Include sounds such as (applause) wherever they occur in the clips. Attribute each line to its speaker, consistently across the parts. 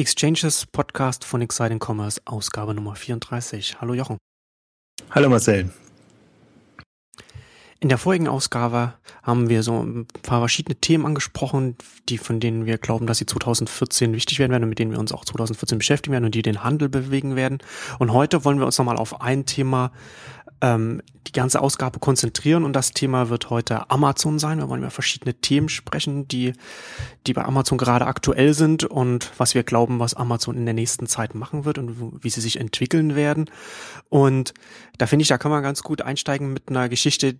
Speaker 1: Exchanges Podcast von Exciting Commerce, Ausgabe Nummer 34. Hallo Jochen.
Speaker 2: Hallo Marcel.
Speaker 1: In der vorigen Ausgabe haben wir so ein paar verschiedene Themen angesprochen, die von denen wir glauben, dass sie 2014 wichtig werden werden und mit denen wir uns auch 2014 beschäftigen werden und die den Handel bewegen werden. Und heute wollen wir uns nochmal auf ein Thema ähm, die ganze Ausgabe konzentrieren und das Thema wird heute Amazon sein. Wir wollen über verschiedene Themen sprechen, die, die bei Amazon gerade aktuell sind und was wir glauben, was Amazon in der nächsten Zeit machen wird und wie sie sich entwickeln werden. Und da finde ich, da kann man ganz gut einsteigen mit einer Geschichte,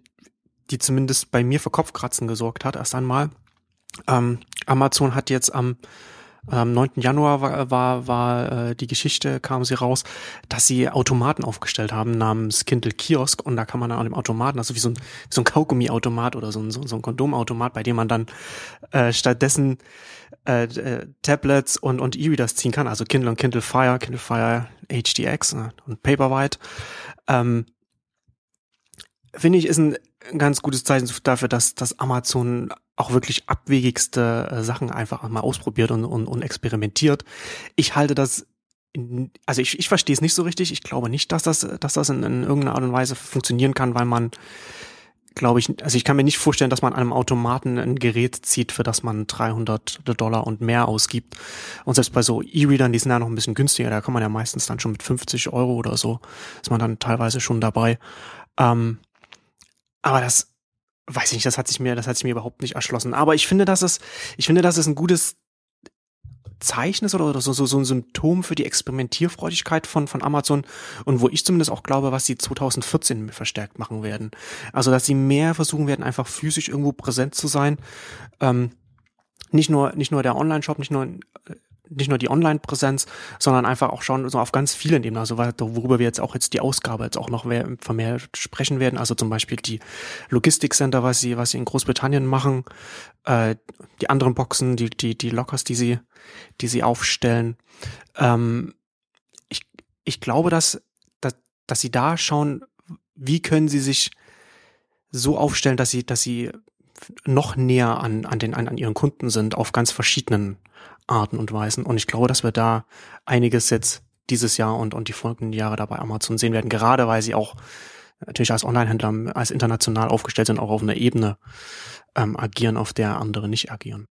Speaker 1: die zumindest bei mir für Kopfkratzen gesorgt hat, erst einmal. Ähm, Amazon hat jetzt am am 9. Januar war, war, war äh, die Geschichte, kam sie raus, dass sie Automaten aufgestellt haben namens Kindle Kiosk und da kann man dann an dem Automaten, also wie so ein, so ein Kaugummiautomat oder so ein, so, so ein Kondomautomat, bei dem man dann äh, stattdessen äh, äh, Tablets und, und E-Readers ziehen kann, also Kindle und Kindle Fire, Kindle Fire HDX äh, und Paperwhite. Ähm, Finde ich, ist ein ganz gutes Zeichen dafür, dass, dass Amazon auch wirklich abwegigste äh, Sachen einfach mal ausprobiert und, und, und experimentiert. Ich halte das also ich, ich verstehe es nicht so richtig. Ich glaube nicht, dass das, dass das in, in irgendeiner Art und Weise funktionieren kann, weil man, glaube ich, also ich kann mir nicht vorstellen, dass man einem Automaten ein Gerät zieht, für das man 300 Dollar und mehr ausgibt. Und selbst bei so E-Readern, die sind ja noch ein bisschen günstiger, da kann man ja meistens dann schon mit 50 Euro oder so, ist man dann teilweise schon dabei. Ähm, aber das, weiß ich nicht, das hat sich mir, das hat sich mir überhaupt nicht erschlossen. Aber ich finde, dass es, ich finde, dass es ein gutes Zeichen ist oder so, so, so ein Symptom für die Experimentierfreudigkeit von, von Amazon und wo ich zumindest auch glaube, was sie 2014 verstärkt machen werden. Also, dass sie mehr versuchen werden, einfach physisch irgendwo präsent zu sein. Ähm, nicht nur, nicht nur der Online-Shop, nicht nur äh, nicht nur die Online-Präsenz, sondern einfach auch schon so auf ganz vielen Ebenen, also worüber wir jetzt auch jetzt die Ausgabe jetzt auch noch vermehrt sprechen werden, also zum Beispiel die Logistikcenter, was sie, was sie in Großbritannien machen, äh, die anderen Boxen, die, die, die Lockers, die sie, die sie aufstellen. Ähm, ich, ich glaube, dass, dass, dass sie da schauen, wie können sie sich so aufstellen, dass sie, dass sie noch näher an, an den, an, an ihren Kunden sind auf ganz verschiedenen Arten und Weisen. Und ich glaube, dass wir da einiges jetzt dieses Jahr und, und die folgenden Jahre dabei Amazon sehen werden, gerade weil sie auch natürlich als Online-Händler, als international aufgestellt sind, auch auf einer Ebene ähm, agieren, auf der andere nicht agieren.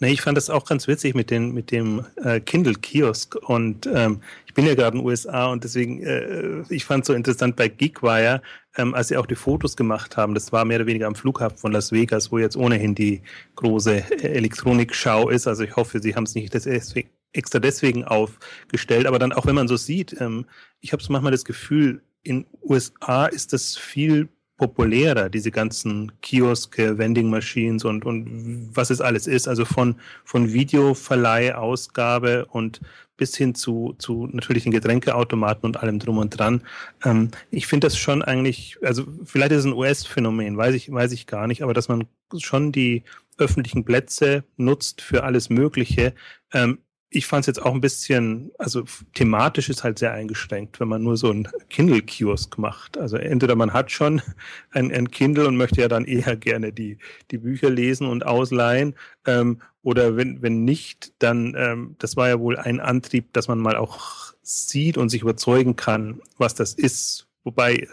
Speaker 2: Nee, ich fand das auch ganz witzig mit, den, mit dem äh, Kindle-Kiosk. Und ähm, ich bin ja gerade in den USA und deswegen, äh, ich fand es so interessant bei Geekwire, ähm, als sie auch die Fotos gemacht haben. Das war mehr oder weniger am Flughafen von Las Vegas, wo jetzt ohnehin die große äh, Elektronikschau ist. Also ich hoffe, sie haben es nicht deswegen, extra deswegen aufgestellt. Aber dann auch, wenn man so sieht, ähm, ich habe so manchmal das Gefühl, in USA ist das viel populärer, diese ganzen Kioske, Vending Machines und, und was es alles ist. Also von, von Videoverleih, Ausgabe und bis hin zu, zu natürlich den Getränkeautomaten und allem drum und dran. Ähm, ich finde das schon eigentlich, also vielleicht ist es ein US-Phänomen, weiß ich, weiß ich gar nicht, aber dass man schon die öffentlichen Plätze nutzt für alles Mögliche, ähm, ich fand es jetzt auch ein bisschen, also thematisch ist halt sehr eingeschränkt, wenn man nur so einen Kindle-Kiosk macht. Also entweder man hat schon (laughs) ein, ein, Kindle und möchte ja dann eher gerne die, die Bücher lesen und ausleihen, ähm, oder wenn, wenn nicht, dann, ähm, das war ja wohl ein Antrieb, dass man mal auch sieht und sich überzeugen kann, was das ist. Wobei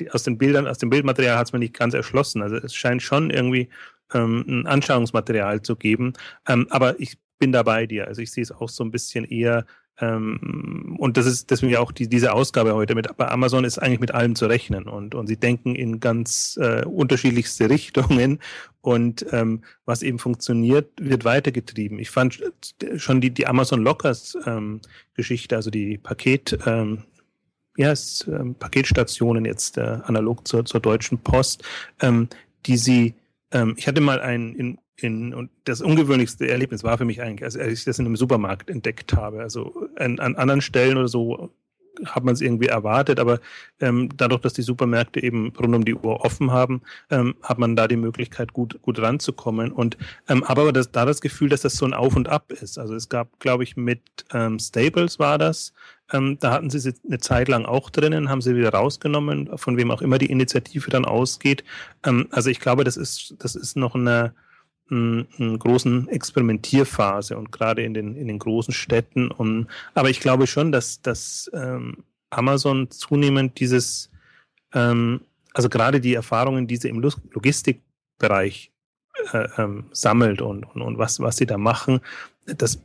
Speaker 2: die, aus den Bildern, aus dem Bildmaterial hat es mir nicht ganz erschlossen. Also es scheint schon irgendwie ähm, ein Anschauungsmaterial zu geben. Ähm, aber ich bin da bei dir. Also ich sehe es auch so ein bisschen eher, ähm, und das ist deswegen auch die, diese Ausgabe heute mit, bei Amazon ist eigentlich mit allem zu rechnen und, und sie denken in ganz äh, unterschiedlichste Richtungen und ähm, was eben funktioniert, wird weitergetrieben. Ich fand schon die, die Amazon Lockers ähm, Geschichte, also die Paket, ähm, ja, es, ähm, Paketstationen jetzt äh, analog zur, zur Deutschen Post, ähm, die sie ähm, ich hatte mal einen in in, und das ungewöhnlichste Erlebnis war für mich eigentlich, als ich das in einem Supermarkt entdeckt habe. Also an, an anderen Stellen oder so hat man es irgendwie erwartet, aber ähm, dadurch, dass die Supermärkte eben rund um die Uhr offen haben, ähm, hat man da die Möglichkeit, gut, gut ranzukommen. Und ähm, aber das, da das Gefühl, dass das so ein Auf und Ab ist. Also es gab, glaube ich, mit ähm, Staples war das, ähm, da hatten sie sie eine Zeit lang auch drinnen, haben sie wieder rausgenommen, von wem auch immer die Initiative dann ausgeht. Ähm, also ich glaube, das ist, das ist noch eine einer großen Experimentierphase und gerade in den, in den großen Städten. Und, aber ich glaube schon, dass, dass ähm, Amazon zunehmend dieses, ähm, also gerade die Erfahrungen, die sie im Logistikbereich äh, ähm, sammelt und, und, und was, was sie da machen, das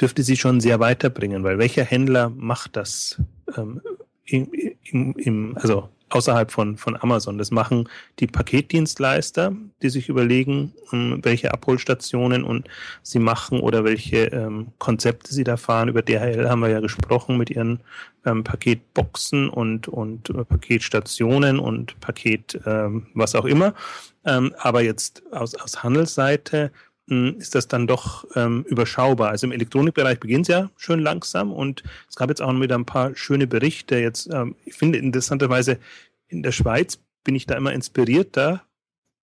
Speaker 2: dürfte sie schon sehr weiterbringen, weil welcher Händler macht das ähm, im, im, im, also außerhalb von, von Amazon. Das machen die Paketdienstleister, die sich überlegen, ähm, welche Abholstationen und sie machen oder welche ähm, Konzepte sie da fahren. Über DHL haben wir ja gesprochen mit ihren ähm, Paketboxen und, und äh, Paketstationen und Paket ähm, was auch immer. Ähm, aber jetzt aus, aus Handelsseite ist das dann doch ähm, überschaubar. Also im Elektronikbereich beginnt es ja schön langsam und es gab jetzt auch wieder ein paar schöne Berichte. Jetzt, ähm, ich finde interessanterweise, in der Schweiz bin ich da immer inspirierter,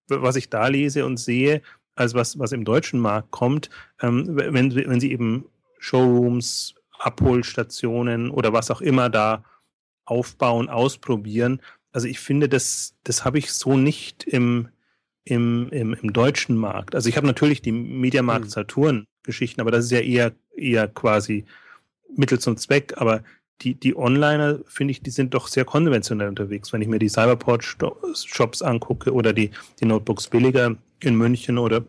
Speaker 2: was ich da lese und sehe, als was, was im deutschen Markt kommt, ähm, wenn, wenn sie eben Showrooms, Abholstationen oder was auch immer da aufbauen, ausprobieren. Also ich finde, das, das habe ich so nicht im, im, im, im deutschen Markt. Also ich habe natürlich die Mediamarkt hm. Saturn Geschichten, aber das ist ja eher, eher quasi Mittel zum Zweck. Aber die, die Onliner, finde ich, die sind doch sehr konventionell unterwegs. Wenn ich mir die Cyberport-Shops angucke oder die, die Notebooks billiger in München oder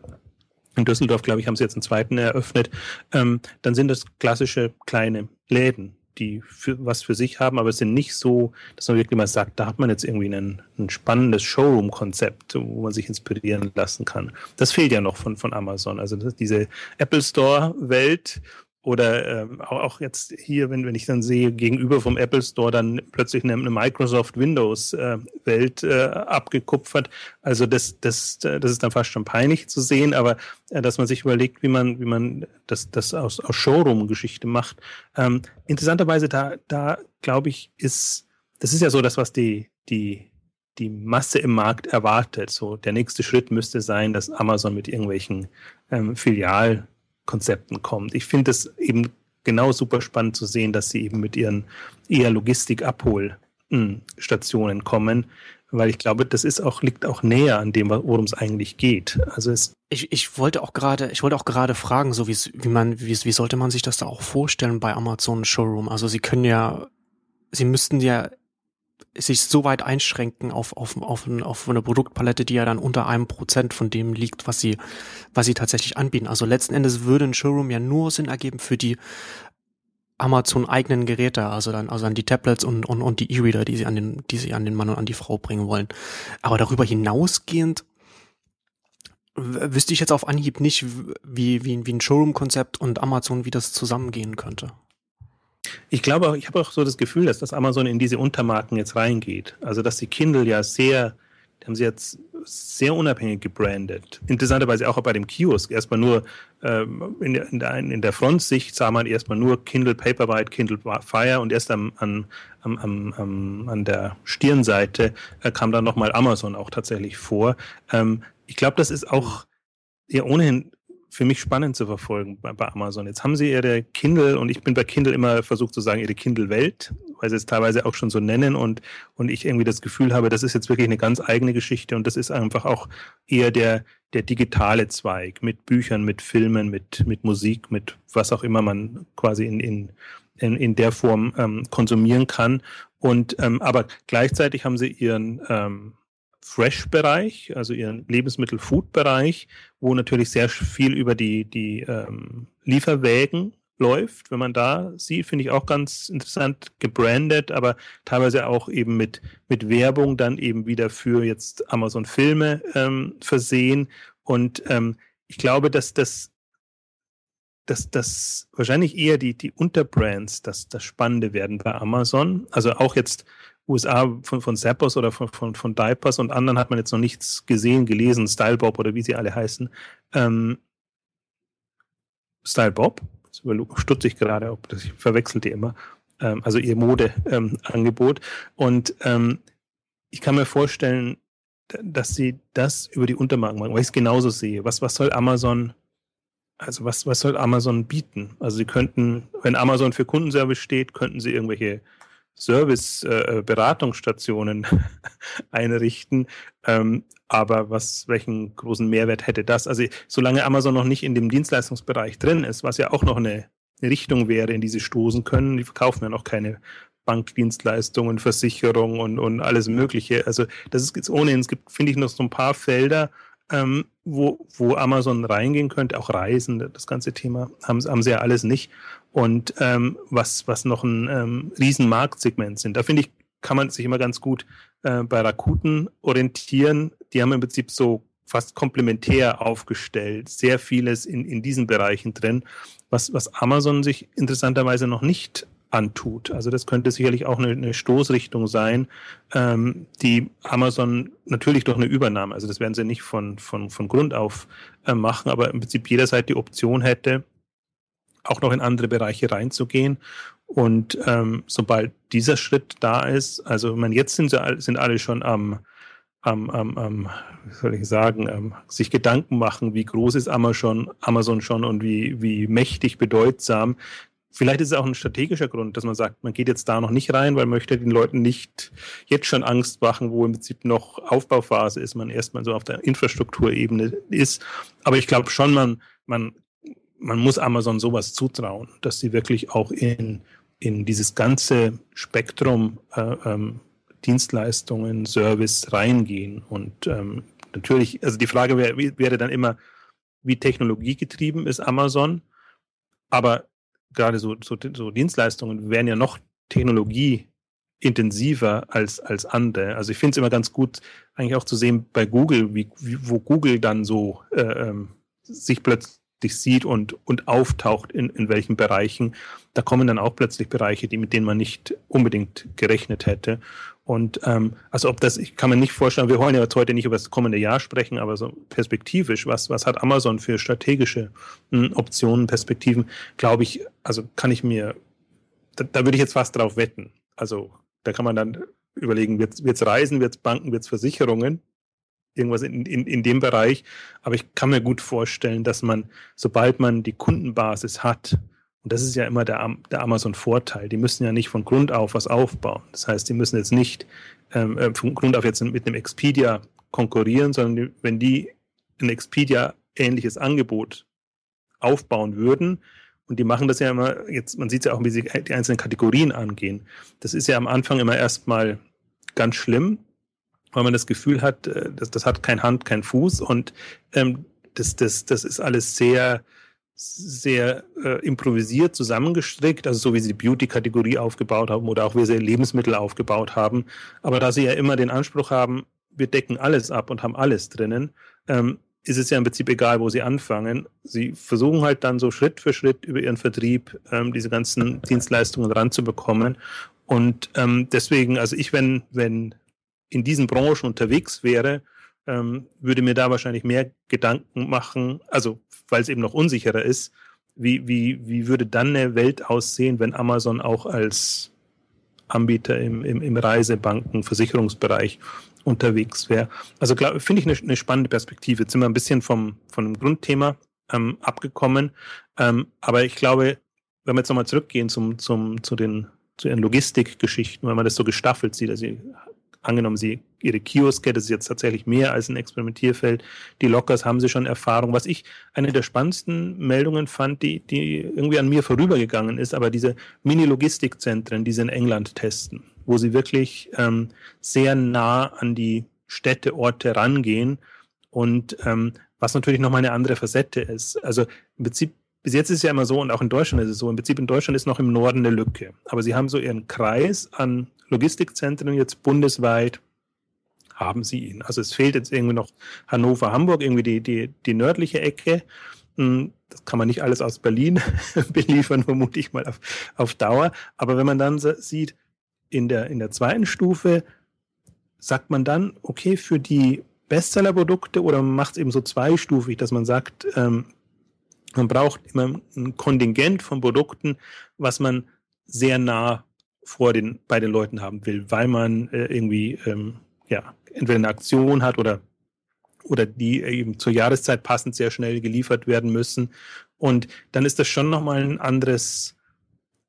Speaker 2: in Düsseldorf, glaube ich, haben sie jetzt einen zweiten eröffnet, ähm, dann sind das klassische kleine Läden, die für, was für sich haben, aber es sind nicht so, dass man wirklich mal sagt, da hat man jetzt irgendwie ein, ein spannendes Showroom-Konzept, wo man sich inspirieren lassen kann. Das fehlt ja noch von, von Amazon. Also diese Apple Store-Welt oder ähm, auch jetzt hier, wenn, wenn ich dann sehe, gegenüber vom Apple Store dann plötzlich eine, eine Microsoft Windows-Welt äh, äh, abgekupfert. Also das, das, das ist dann fast schon peinlich zu sehen, aber äh, dass man sich überlegt, wie man, wie man das, das aus, aus Showroom-Geschichte macht. Ähm, interessanterweise, da, da glaube ich, ist, das ist ja so das, was die, die, die Masse im Markt erwartet. So der nächste Schritt müsste sein, dass Amazon mit irgendwelchen ähm, Filial Konzepten kommt. Ich finde es eben genau super spannend zu sehen, dass sie eben mit ihren eher Logistik-Abholstationen kommen, weil ich glaube, das ist auch, liegt auch näher an dem, worum es eigentlich geht. Also es
Speaker 1: ich, ich wollte auch gerade, ich wollte auch gerade fragen, so wie, man, wie, wie sollte man sich das da auch vorstellen bei Amazon Showroom? Also sie können ja, sie müssten ja sich so weit einschränken auf, auf, auf, auf eine Produktpalette, die ja dann unter einem Prozent von dem liegt, was sie, was sie tatsächlich anbieten. Also letzten Endes würde ein Showroom ja nur Sinn ergeben für die Amazon eigenen Geräte, also dann, also an die Tablets und, und, und die E-Reader, die sie an den, die sie an den Mann und an die Frau bringen wollen. Aber darüber hinausgehend wüsste ich jetzt auf Anhieb nicht, wie, wie, wie ein Showroom-Konzept und Amazon, wie das zusammengehen könnte.
Speaker 2: Ich glaube, ich habe auch so das Gefühl, dass das Amazon in diese Untermarken jetzt reingeht. Also, dass die Kindle ja sehr, haben sie jetzt sehr unabhängig gebrandet. Interessanterweise auch bei dem Kiosk. Erstmal nur ähm, in, der, in, der, in der Frontsicht sah man erstmal nur Kindle Paperwhite, Kindle Fire und erst am, am, am, am, an der Stirnseite äh, kam dann nochmal Amazon auch tatsächlich vor. Ähm, ich glaube, das ist auch ja ohnehin für mich spannend zu verfolgen bei, bei, Amazon. Jetzt haben sie ihre Kindle und ich bin bei Kindle immer versucht zu sagen, ihre Kindle-Welt, weil sie es teilweise auch schon so nennen und, und ich irgendwie das Gefühl habe, das ist jetzt wirklich eine ganz eigene Geschichte und das ist einfach auch eher der, der digitale Zweig mit Büchern, mit Filmen, mit, mit Musik, mit was auch immer man quasi in, in, in, in der Form ähm, konsumieren kann. Und ähm, aber gleichzeitig haben sie ihren ähm, Fresh-Bereich, also ihren Lebensmittel-Food-Bereich, wo natürlich sehr viel über die, die ähm, Lieferwägen läuft. Wenn man da sieht, finde ich auch ganz interessant gebrandet, aber teilweise auch eben mit, mit Werbung dann eben wieder für jetzt Amazon Filme ähm, versehen. Und ähm, ich glaube, dass das dass das wahrscheinlich eher die, die Unterbrands das, das Spannende werden bei Amazon. Also auch jetzt USA von, von Zappos oder von, von, von Diapers und anderen hat man jetzt noch nichts gesehen, gelesen, Style Bob oder wie sie alle heißen. Ähm, Style Bob, das stutze ich gerade, ob das ich verwechselte immer. Ähm, also ihr Modeangebot. Ähm, und ähm, ich kann mir vorstellen, dass sie das über die Untermarken machen, weil ich es genauso sehe. Was, was soll Amazon, also was, was soll Amazon bieten? Also sie könnten, wenn Amazon für Kundenservice steht, könnten sie irgendwelche Service-Beratungsstationen äh, (laughs) einrichten. Ähm, aber was, welchen großen Mehrwert hätte das? Also solange Amazon noch nicht in dem Dienstleistungsbereich drin ist, was ja auch noch eine, Richtung wäre, in die sie stoßen können, die verkaufen ja noch keine Bankdienstleistungen, Versicherungen und, und alles Mögliche. Also das ist jetzt ohnehin, es gibt, finde ich, noch so ein paar Felder, ähm, wo, wo Amazon reingehen könnte, auch Reisen, das ganze Thema haben, haben sie ja alles nicht. Und ähm, was, was noch ein ähm, Riesenmarktsegment sind. Da finde ich, kann man sich immer ganz gut äh, bei Rakuten orientieren. Die haben im Prinzip so fast komplementär aufgestellt, sehr vieles in, in diesen Bereichen drin, was, was Amazon sich interessanterweise noch nicht antut. Also das könnte sicherlich auch eine, eine Stoßrichtung sein, ähm, die Amazon natürlich durch eine Übernahme, also das werden sie nicht von, von, von Grund auf äh, machen, aber im Prinzip jederzeit die Option hätte, auch noch in andere Bereiche reinzugehen. Und ähm, sobald dieser Schritt da ist, also man jetzt sind, sind alle schon am, am, am, am wie soll ich sagen, ähm, sich Gedanken machen, wie groß ist Amazon, Amazon schon und wie, wie mächtig, bedeutsam. Vielleicht ist es auch ein strategischer Grund, dass man sagt, man geht jetzt da noch nicht rein, weil man möchte den Leuten nicht jetzt schon Angst machen, wo im Prinzip noch Aufbauphase ist, man erstmal so auf der Infrastrukturebene ist. Aber ich glaube schon, man, man, man muss Amazon sowas zutrauen, dass sie wirklich auch in in dieses ganze Spektrum äh, ähm, Dienstleistungen, Service reingehen. Und ähm, natürlich, also die Frage wär, wäre dann immer, wie technologiegetrieben ist Amazon? Aber gerade so, so, so Dienstleistungen wären ja noch technologieintensiver als, als andere. Also ich finde es immer ganz gut, eigentlich auch zu sehen bei Google, wie, wie wo Google dann so äh, ähm, sich plötzlich dich sieht und, und auftaucht in, in welchen Bereichen. Da kommen dann auch plötzlich Bereiche, die, mit denen man nicht unbedingt gerechnet hätte. Und ähm, also ob das, ich kann mir nicht vorstellen, wir wollen ja jetzt heute nicht über das kommende Jahr sprechen, aber so perspektivisch, was, was hat Amazon für strategische mh, hm, Optionen, Perspektiven, glaube ich, also kann ich mir, da, da würde ich jetzt fast drauf wetten. Also da kann man dann überlegen, wird es Reisen, wird es Banken, wird es Versicherungen? Irgendwas in, in, in dem Bereich. Aber ich kann mir gut vorstellen, dass man, sobald man die Kundenbasis hat, und das ist ja immer der, der Amazon-Vorteil, die müssen ja nicht von Grund auf was aufbauen. Das heißt, die müssen jetzt nicht ähm, äh, von Grund auf jetzt mit einem Expedia konkurrieren, sondern die, wenn die ein Expedia-ähnliches Angebot aufbauen würden, und die machen das ja immer, jetzt, man sieht ja auch, wie sie die einzelnen Kategorien angehen. Das ist ja am Anfang immer erstmal ganz schlimm, weil man das Gefühl hat, äh, das, das hat kein Hand, kein Fuß und ähm, das, das, das ist alles sehr, sehr äh, improvisiert zusammengestrickt, also so wie sie die Beauty-Kategorie aufgebaut haben oder auch wie sie Lebensmittel aufgebaut haben. Aber da sie ja immer den Anspruch haben, wir decken alles ab und haben alles drinnen, ähm, ist es ja im Prinzip egal, wo sie anfangen. Sie versuchen halt dann so Schritt für Schritt über ihren Vertrieb ähm, diese ganzen Dienstleistungen ranzubekommen. Und ähm, deswegen, also ich, wenn, wenn in diesen Branchen unterwegs wäre, ähm, würde mir da wahrscheinlich mehr Gedanken machen, also weil es eben noch unsicherer ist, wie, wie, wie würde dann eine Welt aussehen, wenn Amazon auch als Anbieter im, im, im Reisebanken, Versicherungsbereich unterwegs wäre. Also finde ich eine, eine, spannende Perspektive. Jetzt sind wir ein bisschen vom, von dem Grundthema ähm, abgekommen. Ähm, aber ich glaube, wenn wir jetzt nochmal zurückgehen zum, zum, zu den zu ihren Logistikgeschichten, wenn man das so gestaffelt sieht, also angenommen, Sie Ihre Kioske, das ist jetzt tatsächlich mehr als ein Experimentierfeld. Die Lockers haben Sie schon Erfahrung. Was ich eine der spannendsten Meldungen fand, die, die irgendwie an mir vorübergegangen ist, aber diese Mini-Logistikzentren, die Sie in England testen, wo Sie wirklich ähm, sehr nah an die Städte, Orte rangehen und ähm, was natürlich nochmal eine andere Facette ist. Also im Prinzip bis jetzt ist es ja immer so, und auch in Deutschland ist es so, im Prinzip in Deutschland ist noch im Norden eine Lücke. Aber sie haben so ihren Kreis an Logistikzentren jetzt bundesweit, haben sie ihn. Also es fehlt jetzt irgendwie noch Hannover, Hamburg, irgendwie die, die, die nördliche Ecke. Hm, das kann man nicht alles aus Berlin (laughs) beliefern, vermute ich mal auf, auf Dauer. Aber wenn man dann sieht, in der, in der zweiten Stufe sagt man dann, okay, für die Bestsellerprodukte oder macht es eben so zweistufig, dass man sagt, ähm, man braucht immer ein Kontingent von Produkten, was man sehr nah vor den, bei den Leuten haben will, weil man äh, irgendwie ähm, ja, entweder eine Aktion hat oder, oder die eben zur Jahreszeit passend sehr schnell geliefert werden müssen. Und dann ist das schon nochmal ein anderes,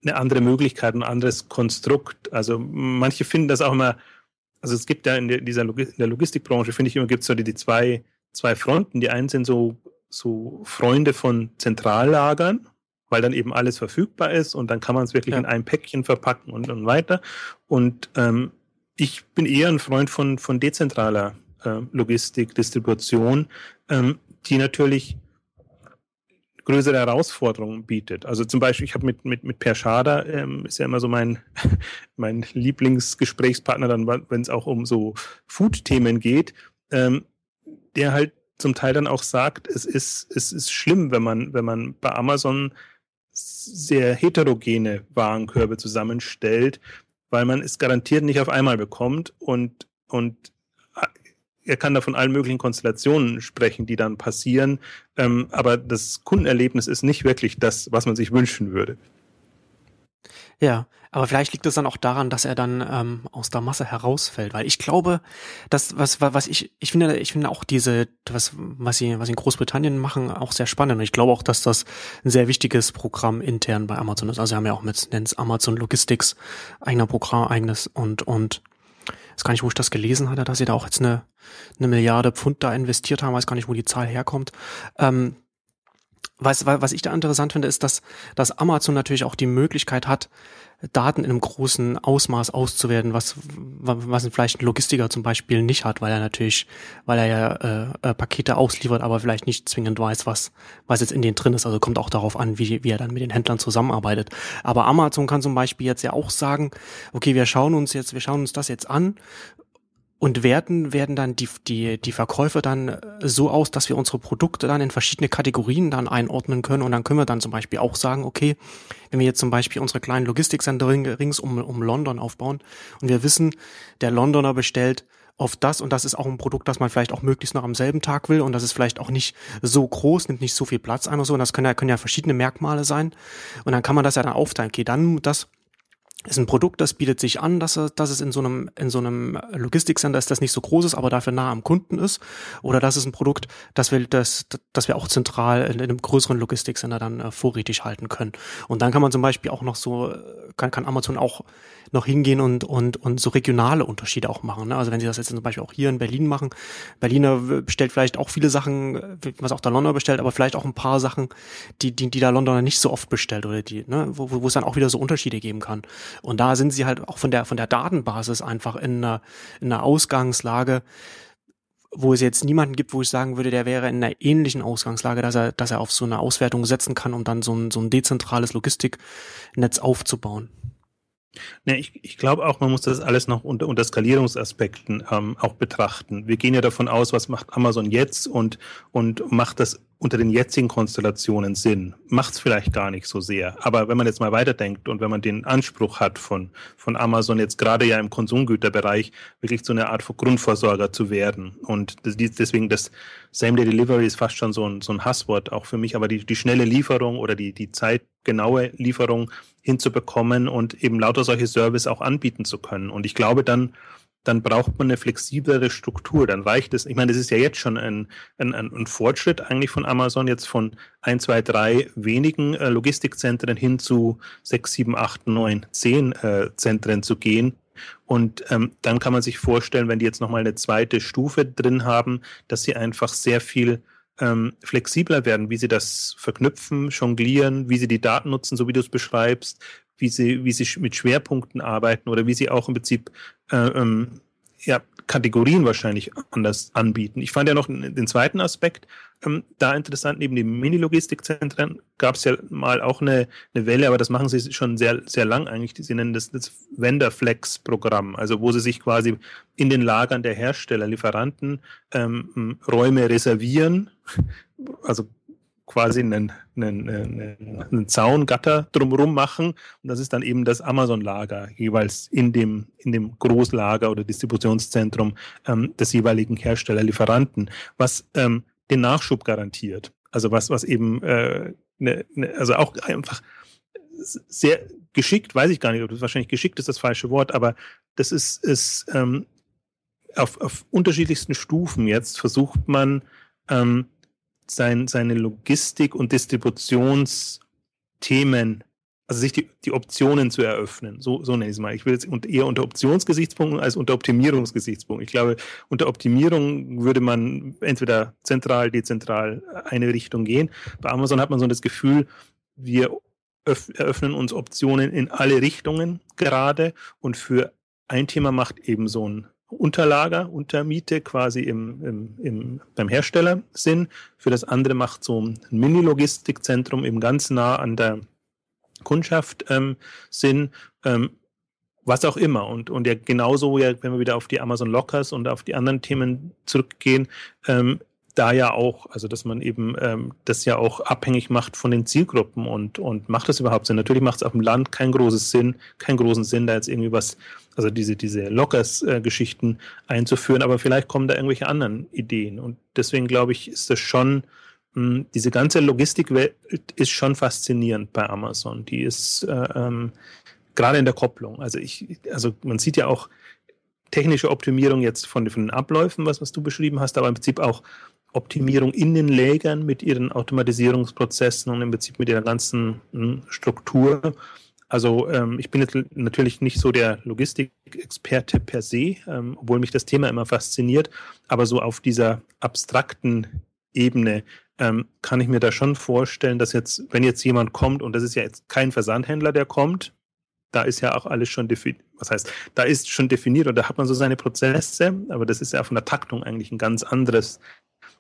Speaker 2: eine andere Möglichkeit, ein anderes Konstrukt. Also manche finden das auch immer, also es gibt ja in dieser Logistikbranche, finde ich immer, gibt es so die, die zwei, zwei Fronten. Die einen sind so, so Freunde von Zentrallagern, weil dann eben alles verfügbar ist und dann kann man es wirklich ja. in einem Päckchen verpacken und, und weiter. Und ähm, ich bin eher ein Freund von, von dezentraler äh, Logistik, Distribution, ähm, die natürlich größere Herausforderungen bietet. Also zum Beispiel, ich habe mit, mit, mit Per Schader, ähm, ist ja immer so mein, (laughs) mein Lieblingsgesprächspartner, dann, wenn es auch um so Food-Themen geht, ähm, der halt zum Teil dann auch sagt, es ist, es ist schlimm, wenn man, wenn man bei Amazon sehr heterogene Warenkörbe zusammenstellt, weil man es garantiert nicht auf einmal bekommt und, und er kann da von allen möglichen Konstellationen sprechen, die dann passieren. Ähm, aber das Kundenerlebnis ist nicht wirklich das, was man sich wünschen würde.
Speaker 1: Ja, aber vielleicht liegt es dann auch daran, dass er dann ähm, aus der Masse herausfällt, weil ich glaube, dass was was ich ich finde ich finde auch diese was was sie was sie in Großbritannien machen auch sehr spannend und ich glaube auch, dass das ein sehr wichtiges Programm intern bei Amazon ist. Also sie haben ja auch mit nennt's Amazon Logistics eigener Programm eigenes und und weiß gar nicht, wo ich das gelesen hatte, dass sie da auch jetzt eine, eine Milliarde Pfund da investiert haben, weiß gar nicht, wo die Zahl herkommt. Ähm, was, was ich da interessant finde, ist, dass, dass Amazon natürlich auch die Möglichkeit hat, Daten in einem großen Ausmaß auszuwerten, was, was vielleicht ein Logistiker zum Beispiel nicht hat, weil er natürlich, weil er ja äh, äh, Pakete ausliefert, aber vielleicht nicht zwingend weiß, was, was jetzt in denen drin ist. Also kommt auch darauf an, wie, wie er dann mit den Händlern zusammenarbeitet. Aber Amazon kann zum Beispiel jetzt ja auch sagen, okay, wir schauen uns jetzt, wir schauen uns das jetzt an und werten werden dann die, die, die Verkäufe dann so aus, dass wir unsere Produkte dann in verschiedene Kategorien dann einordnen können. Und dann können wir dann zum Beispiel auch sagen, okay, wenn wir jetzt zum Beispiel unsere kleinen Logistikcenter rings um, um London aufbauen und wir wissen, der Londoner bestellt auf das und das ist auch ein Produkt, das man vielleicht auch möglichst noch am selben Tag will und das ist vielleicht auch nicht so groß, nimmt nicht so viel Platz ein oder so. Und das können ja, können ja verschiedene Merkmale sein. Und dann kann man das ja dann aufteilen. Okay, dann das ist ein Produkt, das bietet sich an, dass, dass es in so einem, in so einem Logistikcenter ist, das nicht so groß ist, aber dafür nah am Kunden ist. Oder das ist ein Produkt, das wir, das, das wir auch zentral in, in einem größeren Logistikcenter dann äh, vorrätig halten können. Und dann kann man zum Beispiel auch noch so, kann, kann Amazon auch noch hingehen und, und, und so regionale Unterschiede auch machen. Ne? Also wenn sie das jetzt zum Beispiel auch hier in Berlin machen, Berliner bestellt vielleicht auch viele Sachen, was auch der Londoner bestellt, aber vielleicht auch ein paar Sachen, die, die, die der Londoner nicht so oft bestellt oder die, ne, wo, wo es dann auch wieder so Unterschiede geben kann. Und da sind sie halt auch von der, von der Datenbasis einfach in einer, in einer Ausgangslage, wo es jetzt niemanden gibt, wo ich sagen würde, der wäre in einer ähnlichen Ausgangslage, dass er, dass er auf so eine Auswertung setzen kann, um dann so ein, so ein dezentrales Logistiknetz aufzubauen.
Speaker 2: Ne, ich, ich glaube auch, man muss das alles noch unter, unter Skalierungsaspekten ähm, auch betrachten. Wir gehen ja davon aus, was macht Amazon jetzt und, und macht das unter den jetzigen Konstellationen Sinn? Macht es vielleicht gar nicht so sehr. Aber wenn man jetzt mal weiterdenkt und wenn man den Anspruch hat von, von Amazon jetzt gerade ja im Konsumgüterbereich wirklich so eine Art von Grundversorger zu werden und deswegen das Same-Day Delivery ist fast schon so ein, so ein Hasswort auch für mich, aber die, die schnelle Lieferung oder die, die zeitgenaue Lieferung hinzubekommen und eben lauter solche Service auch anbieten zu können. Und ich glaube dann, dann braucht man eine flexiblere Struktur. Dann reicht es. Ich meine, das ist ja jetzt schon ein, ein, ein Fortschritt eigentlich von Amazon, jetzt von ein, zwei, drei wenigen äh, Logistikzentren hin zu sechs, sieben, acht, neun, zehn äh, Zentren zu gehen. Und ähm, dann kann man sich vorstellen, wenn die jetzt nochmal eine zweite Stufe drin haben, dass sie einfach sehr viel ähm, flexibler werden, wie sie das verknüpfen, jonglieren, wie sie die Daten nutzen, so wie du es beschreibst, wie sie, wie sie mit Schwerpunkten arbeiten oder wie sie auch im Prinzip äh, ähm, ja, Kategorien wahrscheinlich anders anbieten. Ich fand ja noch den zweiten Aspekt ähm, da interessant. Neben den Mini-Logistikzentren gab es ja mal auch eine, eine Welle, aber das machen sie schon sehr, sehr lang eigentlich. Sie nennen das das Vendor-Flex-Programm, also wo sie sich quasi in den Lagern der Hersteller, Lieferanten ähm, Räume reservieren, also quasi einen, einen, einen, einen Zaungatter drumherum machen. Und das ist dann eben das Amazon-Lager, jeweils in dem, in dem Großlager oder Distributionszentrum ähm, des jeweiligen Herstellerlieferanten, was ähm, den Nachschub garantiert. Also was, was eben, äh, ne, ne, also auch einfach sehr geschickt, weiß ich gar nicht, ob das wahrscheinlich geschickt ist das falsche Wort, aber das ist, ist ähm, auf, auf unterschiedlichsten Stufen jetzt versucht man, ähm, sein, seine Logistik- und Distributionsthemen also sich die, die Optionen zu eröffnen. So, so nenne ich es mal. Ich will jetzt eher unter Optionsgesichtspunkten als unter Optimierungsgesichtspunkten. Ich glaube, unter Optimierung würde man entweder zentral, dezentral eine Richtung gehen. Bei Amazon hat man so das Gefühl, wir eröffnen uns Optionen in alle Richtungen gerade und für ein Thema macht eben so ein Unterlager, Untermiete quasi im, im, im, beim Hersteller Sinn. Für das andere macht so ein Mini-Logistikzentrum eben ganz nah an der Kundschaft ähm, Sinn. Ähm, was auch immer. Und, und ja, genauso, ja, wenn wir wieder auf die Amazon Lockers und auf die anderen Themen zurückgehen, ähm, da ja auch, also dass man eben ähm, das ja auch abhängig macht von den Zielgruppen und, und macht das überhaupt Sinn? Natürlich macht es auf dem Land keinen großes Sinn, keinen großen Sinn, da jetzt irgendwie was, also diese, diese Lockers-Geschichten äh, einzuführen, aber vielleicht kommen da irgendwelche anderen Ideen. Und deswegen glaube ich, ist das schon, mh, hm, diese ganze Logistikwelt ist schon faszinierend bei Amazon. Die ist äh, ähm, gerade in der Kopplung. Also ich, also man sieht ja auch technische Optimierung jetzt von, von den Abläufen, was, was du beschrieben hast, aber im Prinzip auch Optimierung in den Lägern mit ihren Automatisierungsprozessen und im Prinzip mit ihrer ganzen hm, Struktur. Also ähm, ich bin jetzt natürlich nicht so der Logistikexperte per se, ähm, obwohl mich das Thema immer fasziniert, aber so auf dieser abstrakten Ebene ähm, kann ich mir da schon vorstellen, dass jetzt, wenn jetzt jemand kommt, und das ist ja jetzt kein Versandhändler, der kommt, da ist ja auch alles schon definiert, was heißt, da ist schon definiert und da hat man so seine Prozesse, aber das ist ja von der Taktung eigentlich ein ganz anderes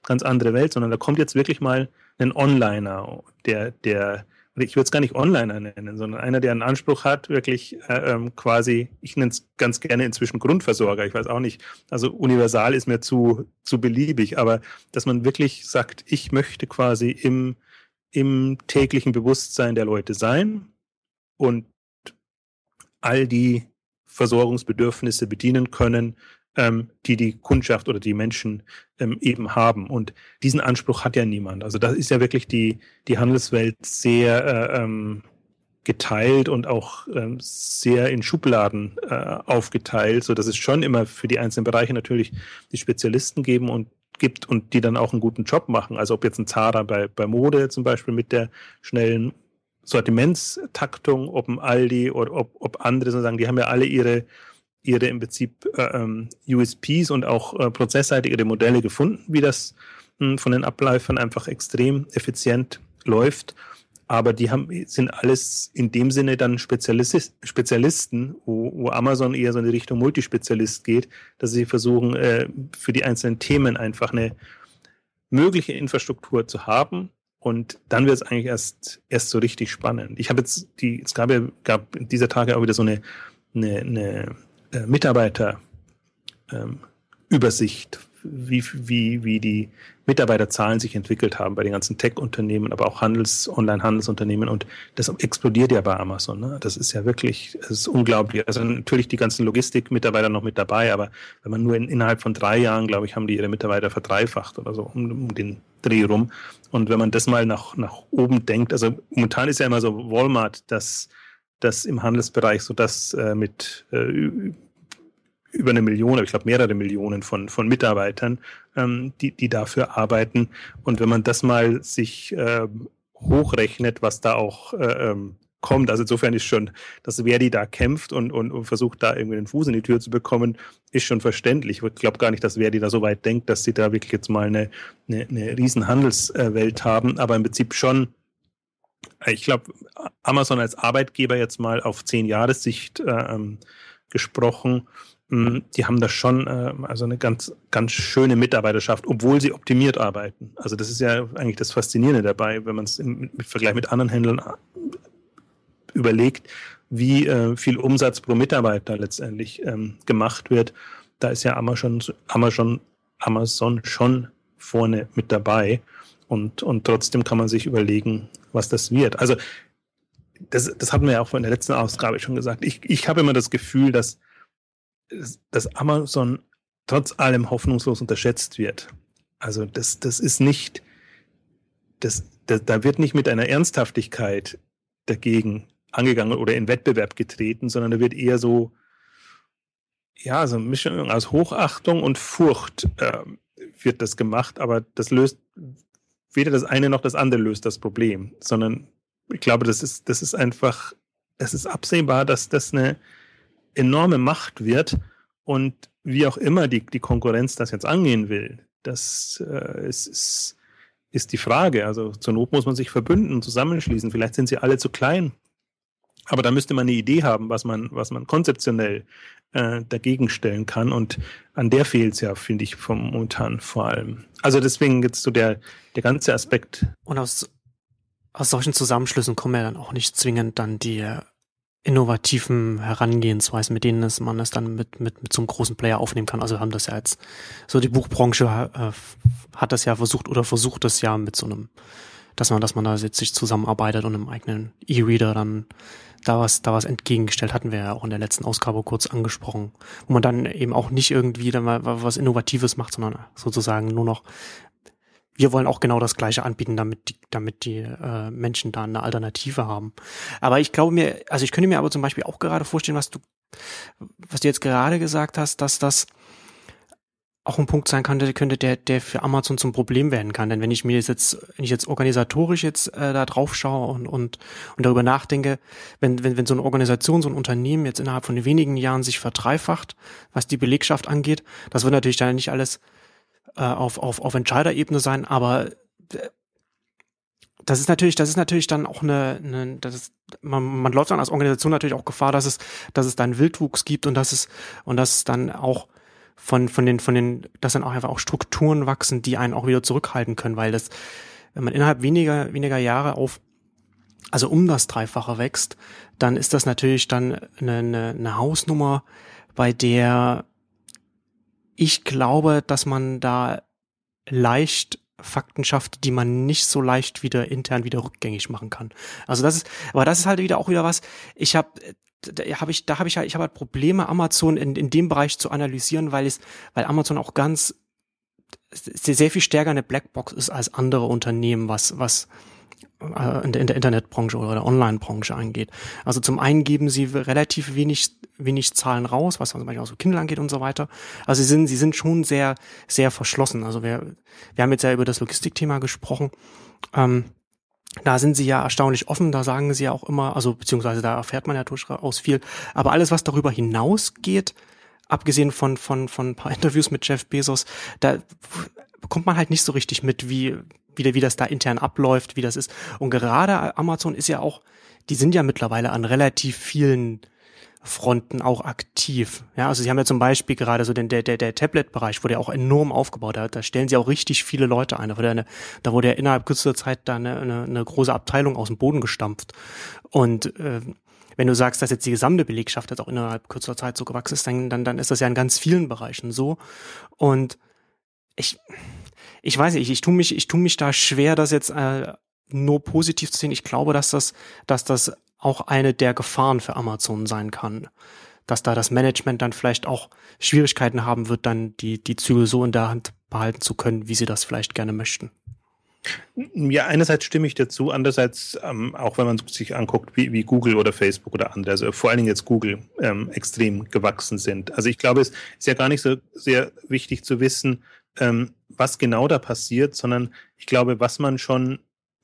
Speaker 2: ganz andere Welt, sondern da kommt jetzt wirklich mal ein Onliner, der, der, ich würde es gar nicht Onliner nennen, sondern einer, der einen Anspruch hat, wirklich äh, ähm, quasi, ich nenne es ganz gerne inzwischen Grundversorger, ich weiß auch nicht, also universal ist mir zu, zu beliebig, aber dass man wirklich sagt, ich möchte quasi im, im täglichen Bewusstsein der Leute sein und all die Versorgungsbedürfnisse bedienen können, ähm, die die Kundschaft oder die Menschen ähm, eben haben. Und diesen Anspruch hat ja niemand. Also da ist ja wirklich die, die Handelswelt sehr äh, ähm, geteilt und auch ähm, sehr in Schubladen äh, aufgeteilt, so dass es schon immer für die einzelnen Bereiche natürlich die Spezialisten geben und gibt und die dann auch einen guten Job machen. Also ob jetzt ein Zara bei, bei Mode zum Beispiel mit der schnellen Sortimentstaktung, ob ein Aldi oder ob, ob andere sozusagen, die haben ja alle ihre ihre im Prinzip äh, ähm, USPs und auch äh, prozessseitige Modelle gefunden, wie das mh, hm, von den Abläufern einfach extrem effizient läuft. Aber die haben, sind alles in dem Sinne dann Spezialist, Spezialisten, wo, wo Amazon eher so in die Richtung Multispezialist geht, dass sie versuchen, äh, für die einzelnen Themen einfach eine mögliche Infrastruktur zu haben. Und dann wird es eigentlich erst, erst so richtig spannend. Ich habe jetzt die, es gab ja, gab dieser Tage auch wieder so eine, eine, eine äh, Mitarbeiterübersicht, ähm, wie, wie, wie die Mitarbeiterzahlen sich entwickelt haben bei den ganzen Tech-Unternehmen, aber auch Handels-, Online-Handelsunternehmen. Und das explodiert ja bei Amazon. Ne? Das ist ja wirklich, das ist unglaublich. Also natürlich die ganzen Logistik-Mitarbeiter noch mit dabei, aber wenn man nur in, innerhalb von drei Jahren, glaube ich, haben die ihre Mitarbeiter verdreifacht oder so um, um den Dreh rum. Und wenn man das mal nach, nach oben denkt, also momentan ist ja immer so Walmart, das das im Handelsbereich so das äh, mit äh, über eine Million, ich glaube mehrere Millionen von, von Mitarbeitern, ähm, die, die dafür arbeiten. Und wenn man das mal sich äh, hochrechnet, was da auch äh, ähm, kommt, also insofern ist schon, dass Verdi da kämpft und, und, und versucht, da irgendwie den Fuß in die Tür zu bekommen, ist schon verständlich. Ich glaube gar nicht, dass Verdi da so weit denkt, dass sie da wirklich jetzt mal eine, eine, eine riesen Handelswelt haben, aber im Prinzip schon ich glaube, Amazon als Arbeitgeber jetzt mal auf zehn Jahressicht äh, ähm, gesprochen, hm, die haben da schon äh, also eine ganz, ganz schöne Mitarbeiterschaft, obwohl sie optimiert arbeiten. Also das ist ja eigentlich das Faszinierende dabei, wenn man es im, im, Vergleich mit anderen Händlern äh, überlegt, wie äh, viel Umsatz pro Mitarbeiter letztendlich ähm, gemacht wird. Da ist ja Amazon, Amazon, Amazon schon vorne mit dabei. Und, und trotzdem kann man sich überlegen, was das wird. Also das, das hatten wir ja auch in der letzten Ausgabe schon gesagt. Ich, ich habe immer das Gefühl, dass, dass Amazon trotz allem hoffnungslos unterschätzt wird. Also das, das ist nicht, das, das, da wird nicht mit einer Ernsthaftigkeit dagegen angegangen oder in Wettbewerb getreten, sondern da wird eher so, ja, so eine Mischung aus Hochachtung und Furcht äh, wird das gemacht, aber das löst weder das eine noch das andere löst das Problem, sondern ich glaube, das ist, das ist einfach, es ist absehbar, dass das eine enorme Macht wird und wie auch immer die, die Konkurrenz das jetzt angehen will, das äh, ist, ist, ist die Frage. Also zur Not muss man sich verbünden zusammenschließen. Vielleicht sind sie alle zu klein. Aber da müsste man eine Idee haben, was man, was man konzeptionell äh, dagegen stellen kann. Und an der fehlt es ja, finde ich, vom momentan vor allem. Also deswegen jetzt so der, der ganze Aspekt.
Speaker 1: Und aus, aus solchen Zusammenschlüssen kommen ja dann auch nicht zwingend dann die innovativen Herangehensweisen, mit denen es, man es dann mit, mit, mit so einem großen Player aufnehmen kann. Also haben das ja jetzt, so die Buchbranche äh, hat das ja versucht oder versucht das ja mit so einem, dass man, dass man da jetzt sich zusammenarbeitet und im eigenen E-Reader dann da was, da was entgegengestellt, hatten wir ja auch in der letzten Ausgabe kurz angesprochen, wo man dann eben auch nicht irgendwie dann mal was Innovatives macht, sondern sozusagen nur noch wir wollen auch genau das Gleiche anbieten, damit die, damit die äh, Menschen da eine Alternative haben. Aber ich glaube mir, also ich könnte mir aber zum Beispiel auch gerade vorstellen, was du, was du jetzt gerade gesagt hast, dass das auch ein Punkt sein könnte, könnte der, der für Amazon zum Problem werden kann. Denn wenn ich mir jetzt, wenn ich jetzt organisatorisch jetzt äh, da drauf schaue und, und, und darüber nachdenke, wenn, wenn, wenn so eine Organisation, so ein Unternehmen jetzt innerhalb von wenigen Jahren sich verdreifacht, was die Belegschaft angeht, das wird natürlich dann nicht alles äh, auf, auf, auf Entscheiderebene sein, aber äh, das ist natürlich, das ist natürlich dann auch eine, eine das ist, man, man läuft dann als Organisation natürlich auch Gefahr, dass es, dass es dann Wildwuchs gibt und dass es, und dass es dann auch von, von den, von den, dass dann auch einfach auch Strukturen wachsen, die einen auch wieder zurückhalten können, weil das, wenn man innerhalb weniger, weniger Jahre auf, also um das Dreifache wächst, dann ist das natürlich dann eine, eine, eine Hausnummer, bei der ich glaube, dass man da leicht Fakten schafft, die man nicht so leicht wieder intern wieder rückgängig machen kann. Also das ist, aber das ist halt wieder auch wieder was. Ich habe da habe ich, da habe ich halt, ich habe halt Probleme, Amazon in, in dem Bereich zu analysieren, weil es, weil Amazon auch ganz sehr, sehr viel stärker eine Blackbox ist als andere Unternehmen, was, was äh, in der, in der Internetbranche oder der Online-Branche angeht. Also zum einen geben sie relativ wenig, wenig Zahlen raus, was zum Beispiel auch so Kindle angeht und so weiter. Also sie sind, sie sind schon sehr, sehr verschlossen. Also wir, wir haben jetzt ja über das Logistikthema gesprochen. Ähm, da sind sie ja erstaunlich offen, da sagen sie ja auch immer, also beziehungsweise da erfährt man ja durchaus viel. Aber alles, was darüber hinausgeht, abgesehen von, von, von ein paar (laughs) Interviews mit Jeff Bezos, da bekommt man halt nicht so richtig mit, wie, wie, wie das da intern abläuft, wie das ist. Und gerade Amazon ist ja auch, die sind ja mittlerweile an relativ vielen Fronten auch aktiv. Ja, also sie haben ja zum Beispiel gerade so den, der, der, der Tablet-Bereich wurde ja auch enorm aufgebaut. Da, da stellen sie auch richtig viele Leute ein. Da wurde, eine, da wurde ja innerhalb kürzester Zeit da eine, eine, eine große Abteilung aus dem Boden gestampft. Und äh, wenn du sagst, dass jetzt die gesamte Belegschaft jetzt auch innerhalb kürzester Zeit so gewachsen ist, dann, dann, dann ist das ja in ganz vielen Bereichen so. Und ich, ich weiß nicht, ich, ich tue mich, ich tue mich da schwer, das jetzt äh, nur positiv zu sehen. Ich glaube, dass das, dass das auch eine der Gefahren für Amazon sein kann. Dass da das Management dann vielleicht auch Schwierigkeiten haben wird, dann die, die Zügel so in der Hand behalten zu können, wie sie das vielleicht gerne möchten.
Speaker 2: Ja, einerseits stimme ich dazu, andererseits, ähm, auch wenn man sich anguckt, wie, wie Google oder Facebook oder andere, also vor allen Dingen jetzt Google, ähm, extrem gewachsen sind. Also ich glaube, es ist ja gar nicht so sehr wichtig zu wissen, ähm, was genau da passiert, sondern ich glaube, was man schon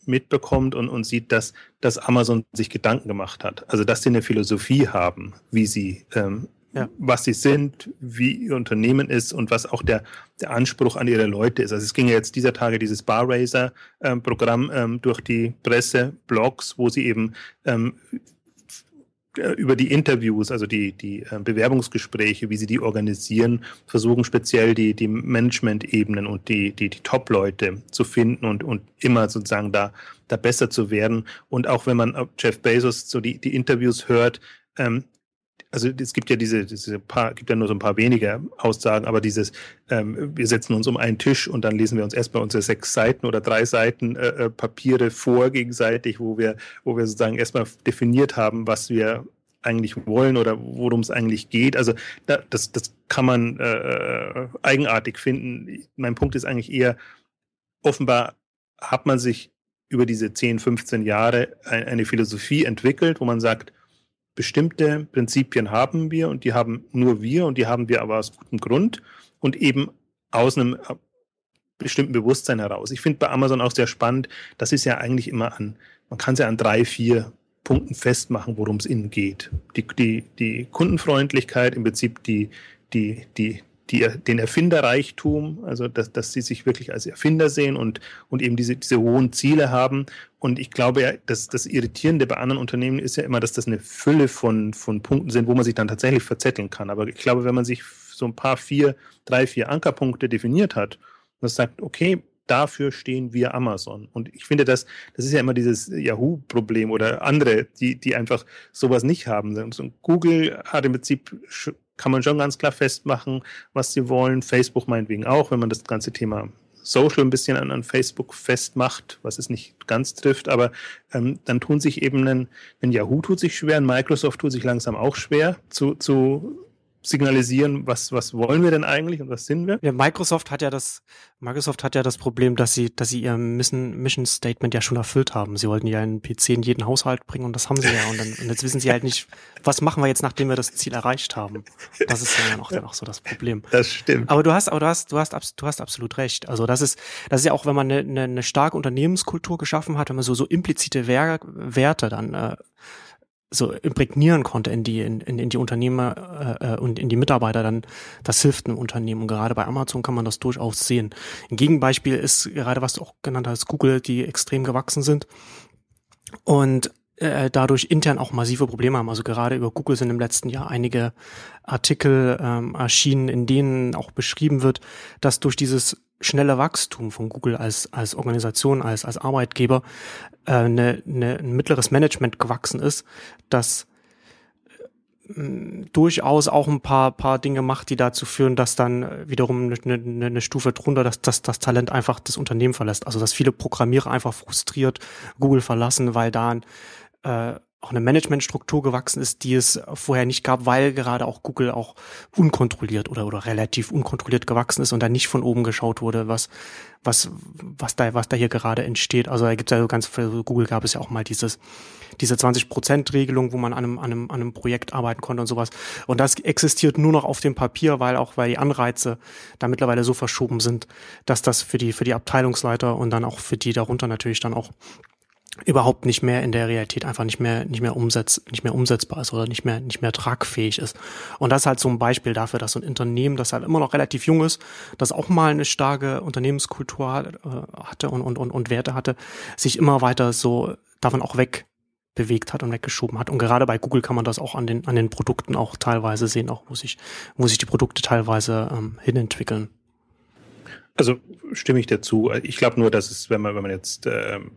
Speaker 2: mitbekommt und, und sieht, dass, dass Amazon sich Gedanken gemacht hat. Also dass sie eine Philosophie haben, wie sie, ähm, ja. was sie sind, wie ihr Unternehmen ist und was auch der, der Anspruch an ihre Leute ist. Also es ging ja jetzt dieser Tage dieses Barraiser-Programm ähm, ähm, durch die Presse, Blogs, wo sie eben ähm, äh, über die Interviews, also die, die äh, Bewerbungsgespräche, wie sie die organisieren, versuchen speziell die, die Management-Ebenen und die, die, die Top-Leute zu finden und, und immer sozusagen da, da besser zu werden. Und auch wenn man Jeff Bezos so die, die Interviews hört, ähm, also es gibt ja diese, diese paar, gibt ja nur so ein paar wenige Aussagen, aber dieses, ähm, wir setzen uns um einen Tisch und dann lesen wir uns erstmal unsere sechs Seiten oder drei Seiten äh, äh Papiere vor gegenseitig, wo wir, wo wir sozusagen erstmal definiert haben, was wir eigentlich wollen oder worum es eigentlich geht. Also da, das, das kann man äh, eigenartig finden. Mein Punkt ist eigentlich eher, offenbar hat man sich über diese 10, 15 Jahre eine Philosophie entwickelt, wo man sagt, bestimmte Prinzipien haben wir und die haben nur wir und die haben wir aber aus gutem Grund und eben aus einem bestimmten Bewusstsein heraus. Ich finde bei Amazon auch sehr spannend, das ist ja eigentlich immer an man kann es ja an drei, vier Punkten festmachen, worum es ihnen geht. Die, die, die Kundenfreundlichkeit, im Prinzip die, die, die, die, den Erfinderreichtum, also dass, dass sie sich wirklich als Erfinder sehen und, und eben diese, diese hohen Ziele haben. Und ich glaube ja, dass das Irritierende bei anderen Unternehmen ist ja immer, dass das eine Fülle von, von Punkten sind, wo man sich dann tatsächlich verzetteln kann. Aber ich glaube, wenn man sich so ein paar vier, drei, vier Ankerpunkte definiert hat und sagt, okay, dafür stehen wir Amazon. Und ich finde, das, das ist ja immer dieses Yahoo-Problem oder andere, die, die einfach sowas nicht haben. Und Google hat im Prinzip kann man schon ganz klar festmachen, was sie wollen. Facebook meinetwegen auch, wenn man das ganze Thema Social ein bisschen an, an Facebook festmacht, was es nicht ganz trifft, aber ähm, dann tun sich eben ein, ein Yahoo tut sich schwer, ein Microsoft tut sich langsam auch schwer zu, zu signalisieren, was, was wollen wir denn eigentlich und was sind wir?
Speaker 1: Ja, Microsoft hat ja das, Microsoft hat ja das Problem, dass sie, dass sie ihr Mission, Mission Statement ja schon erfüllt haben. Sie wollten ja einen PC in jeden Haushalt bringen und das haben sie ja. Und, dann, und jetzt wissen sie halt nicht, was machen wir jetzt, nachdem wir das Ziel erreicht haben. Das ist ja auch dann auch so das Problem.
Speaker 2: Das stimmt.
Speaker 1: Aber du hast, aber du hast, du hast, du hast absolut recht. Also das ist, das ist ja auch, wenn man eine, eine, starke Unternehmenskultur geschaffen hat, wenn man so, so implizite Werte dann äh, so imprägnieren konnte in die in, in die Unternehmer äh, äh, und in die Mitarbeiter, dann das hilft einem Unternehmen. Und gerade bei Amazon kann man das durchaus sehen. Ein Gegenbeispiel ist gerade, was du auch genannt hast, Google, die extrem gewachsen sind und äh, dadurch intern auch massive Probleme haben. Also gerade über Google sind im letzten Jahr einige Artikel ähm, erschienen, in denen auch beschrieben wird, dass durch dieses schnelle Wachstum von Google als, als Organisation, als, als Arbeitgeber äh, eine, eine, ein mittleres Management gewachsen ist, das äh, durchaus auch ein paar, paar Dinge macht, die dazu führen, dass dann wiederum eine, eine, eine Stufe drunter, dass, dass das Talent einfach das Unternehmen verlässt. Also dass viele Programmierer einfach frustriert Google verlassen, weil da äh, auch eine Managementstruktur gewachsen ist, die es vorher nicht gab, weil gerade auch Google auch unkontrolliert oder, oder relativ unkontrolliert gewachsen ist und da nicht von oben geschaut wurde, was, was, was da, was da hier gerade entsteht. Also da gibt es ja ganz, für Google gab es ja auch mal dieses, diese 20-Prozent-Regelung, wo man an einem, an einem, an einem Projekt arbeiten konnte und sowas. Und das existiert nur noch auf dem Papier, weil auch, weil die Anreize da mittlerweile so verschoben sind, dass das für die, für die Abteilungsleiter und dann auch für die darunter natürlich dann auch überhaupt nicht mehr in der Realität einfach nicht mehr nicht mehr umsetz nicht mehr umsetzbar ist oder nicht mehr nicht mehr tragfähig ist. Und das ist halt so ein Beispiel dafür dass so ein Unternehmen das halt immer noch relativ jung ist das auch mal eine starke Unternehmenskultur äh, hatte und und und, und Werte hatte sich immer weiter so davon auch weg hat und weggeschoben hat. Und gerade bei Google kann man das auch an den an den Produkten auch teilweise sehen auch wo sich wo sich die Produkte teilweise ähm, hinentwickeln
Speaker 2: also stimme ich dazu. Ich glaube nur dass es wenn man wenn man jetzt ähm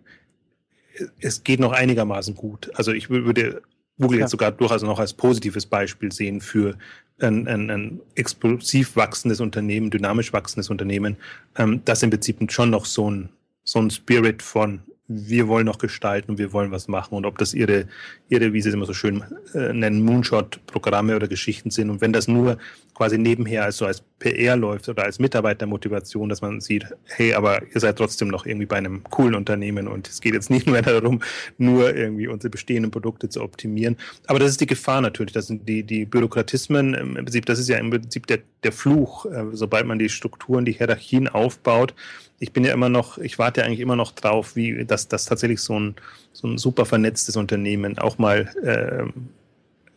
Speaker 2: es geht noch einigermaßen gut. Also ich würde Google ja. jetzt sogar durchaus noch als positives Beispiel sehen für ein, ein, ein explosiv wachsendes Unternehmen, dynamisch wachsendes Unternehmen, ähm, das im Prinzip schon noch so ein, so ein Spirit von wir wollen noch gestalten und wir wollen was machen. Und ob das ihre, ihre wie sie es immer so schön äh, nennen, Moonshot-Programme oder Geschichten sind. Und wenn das nur quasi nebenher als so als PR läuft oder als Mitarbeitermotivation, dass man sieht, hey, aber ihr seid trotzdem noch irgendwie bei einem coolen Unternehmen und es geht jetzt nicht mehr (laughs) darum, nur irgendwie unsere bestehenden Produkte zu optimieren. Aber das ist die Gefahr natürlich. Das sind die, die Bürokratismen, im Prinzip, das ist ja im Prinzip der, der Fluch, äh, sobald man die Strukturen, die Hierarchien aufbaut, ich bin ja immer noch, ich warte ja eigentlich immer noch drauf, wie dass das tatsächlich so ein, so ein super vernetztes Unternehmen auch mal äh,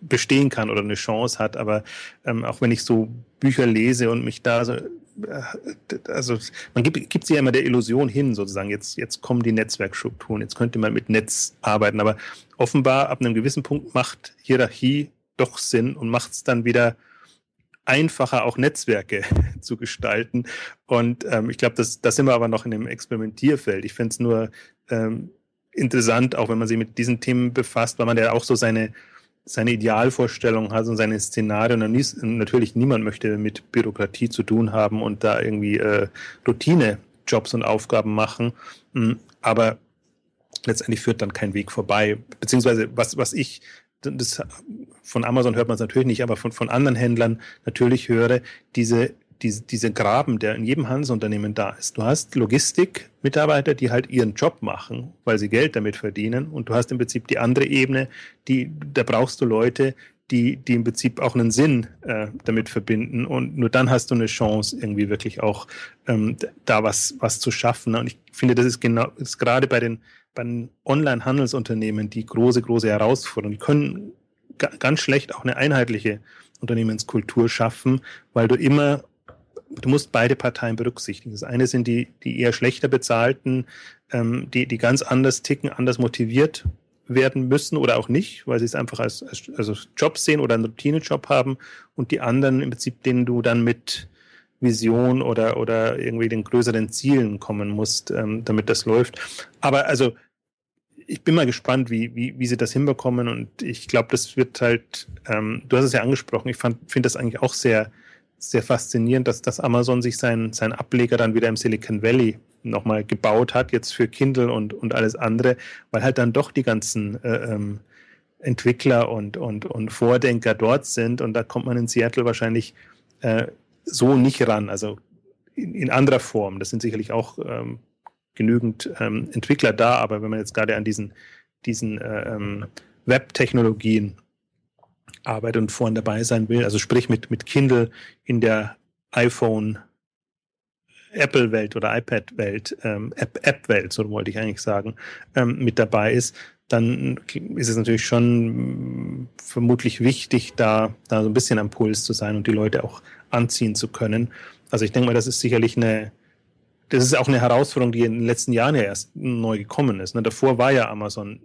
Speaker 2: bestehen kann oder eine Chance hat. Aber ähm, auch wenn ich so Bücher lese und mich da so, äh, also man gibt, gibt sie ja immer der Illusion hin, sozusagen, jetzt, jetzt kommen die Netzwerkstrukturen, jetzt könnte man mit Netz arbeiten. Aber offenbar ab einem gewissen Punkt macht Hierarchie doch Sinn und macht es dann wieder einfacher, auch Netzwerke (laughs) zu gestalten. Und ähm, ich glaube, das, das sind wir aber noch in dem Experimentierfeld. Ich finde es nur ähm, interessant, auch wenn man sich mit diesen Themen befasst, weil man ja auch so seine, seine Idealvorstellung hat und seine Szenarien. Und natürlich niemand möchte mit Bürokratie zu tun haben und da irgendwie äh, Routine-Jobs und Aufgaben machen. Hm, aber letztendlich führt dann kein Weg vorbei. Beziehungsweise was, was ich das, von Amazon hört man es natürlich nicht, aber von, von anderen Händlern natürlich höre, diese, diese, diese Graben, der in jedem Handelsunternehmen da ist. Du hast Logistik-Mitarbeiter, die halt ihren Job machen, weil sie Geld damit verdienen. Und du hast im Prinzip die andere Ebene, die, da brauchst du Leute, die, die im Prinzip auch einen Sinn äh, damit verbinden. Und nur dann hast du eine Chance, irgendwie wirklich auch ähm, da was, was zu schaffen. Und ich finde, das ist genau, ist gerade bei den bei Online-Handelsunternehmen die große, große Herausforderung. Die können ganz schlecht auch eine einheitliche Unternehmenskultur schaffen, weil du immer, du musst beide Parteien berücksichtigen. Das eine sind die, die eher schlechter bezahlten, ähm, die, die ganz anders ticken, anders motiviert werden müssen oder auch nicht, weil sie es einfach als, als also Job sehen oder einen Routinejob haben und die anderen im Prinzip, denen du dann mit Vision oder, oder irgendwie den größeren Zielen kommen musst, ähm, damit das läuft. Aber also ich bin mal gespannt, wie, wie, wie sie das hinbekommen und ich glaube, das wird halt, ähm, du hast es ja angesprochen, ich finde das eigentlich auch sehr, sehr faszinierend, dass, dass Amazon sich seinen sein Ableger dann wieder im Silicon Valley nochmal gebaut hat, jetzt für Kindle und, und alles andere, weil halt dann doch die ganzen äh, ähm, Entwickler und, und, und Vordenker dort sind und da kommt man in Seattle wahrscheinlich äh, so nicht ran, also in, in anderer Form. Das sind sicherlich auch ähm, genügend ähm, Entwickler da, aber wenn man jetzt gerade an diesen, diesen äh, ähm, Web-Technologien arbeitet und vorhin dabei sein will, also sprich mit, mit Kindle in der iPhone Apple-Welt oder iPad-Welt, ähm, App-Welt, so wollte ich eigentlich sagen, ähm, mit dabei ist, dann ist es natürlich schon vermutlich wichtig, da, da so ein bisschen am Puls zu sein und die Leute auch anziehen zu können. Also ich denke mal, das ist sicherlich eine, das ist auch eine Herausforderung, die in den letzten Jahren ja erst neu gekommen ist. Ne? Davor war ja Amazon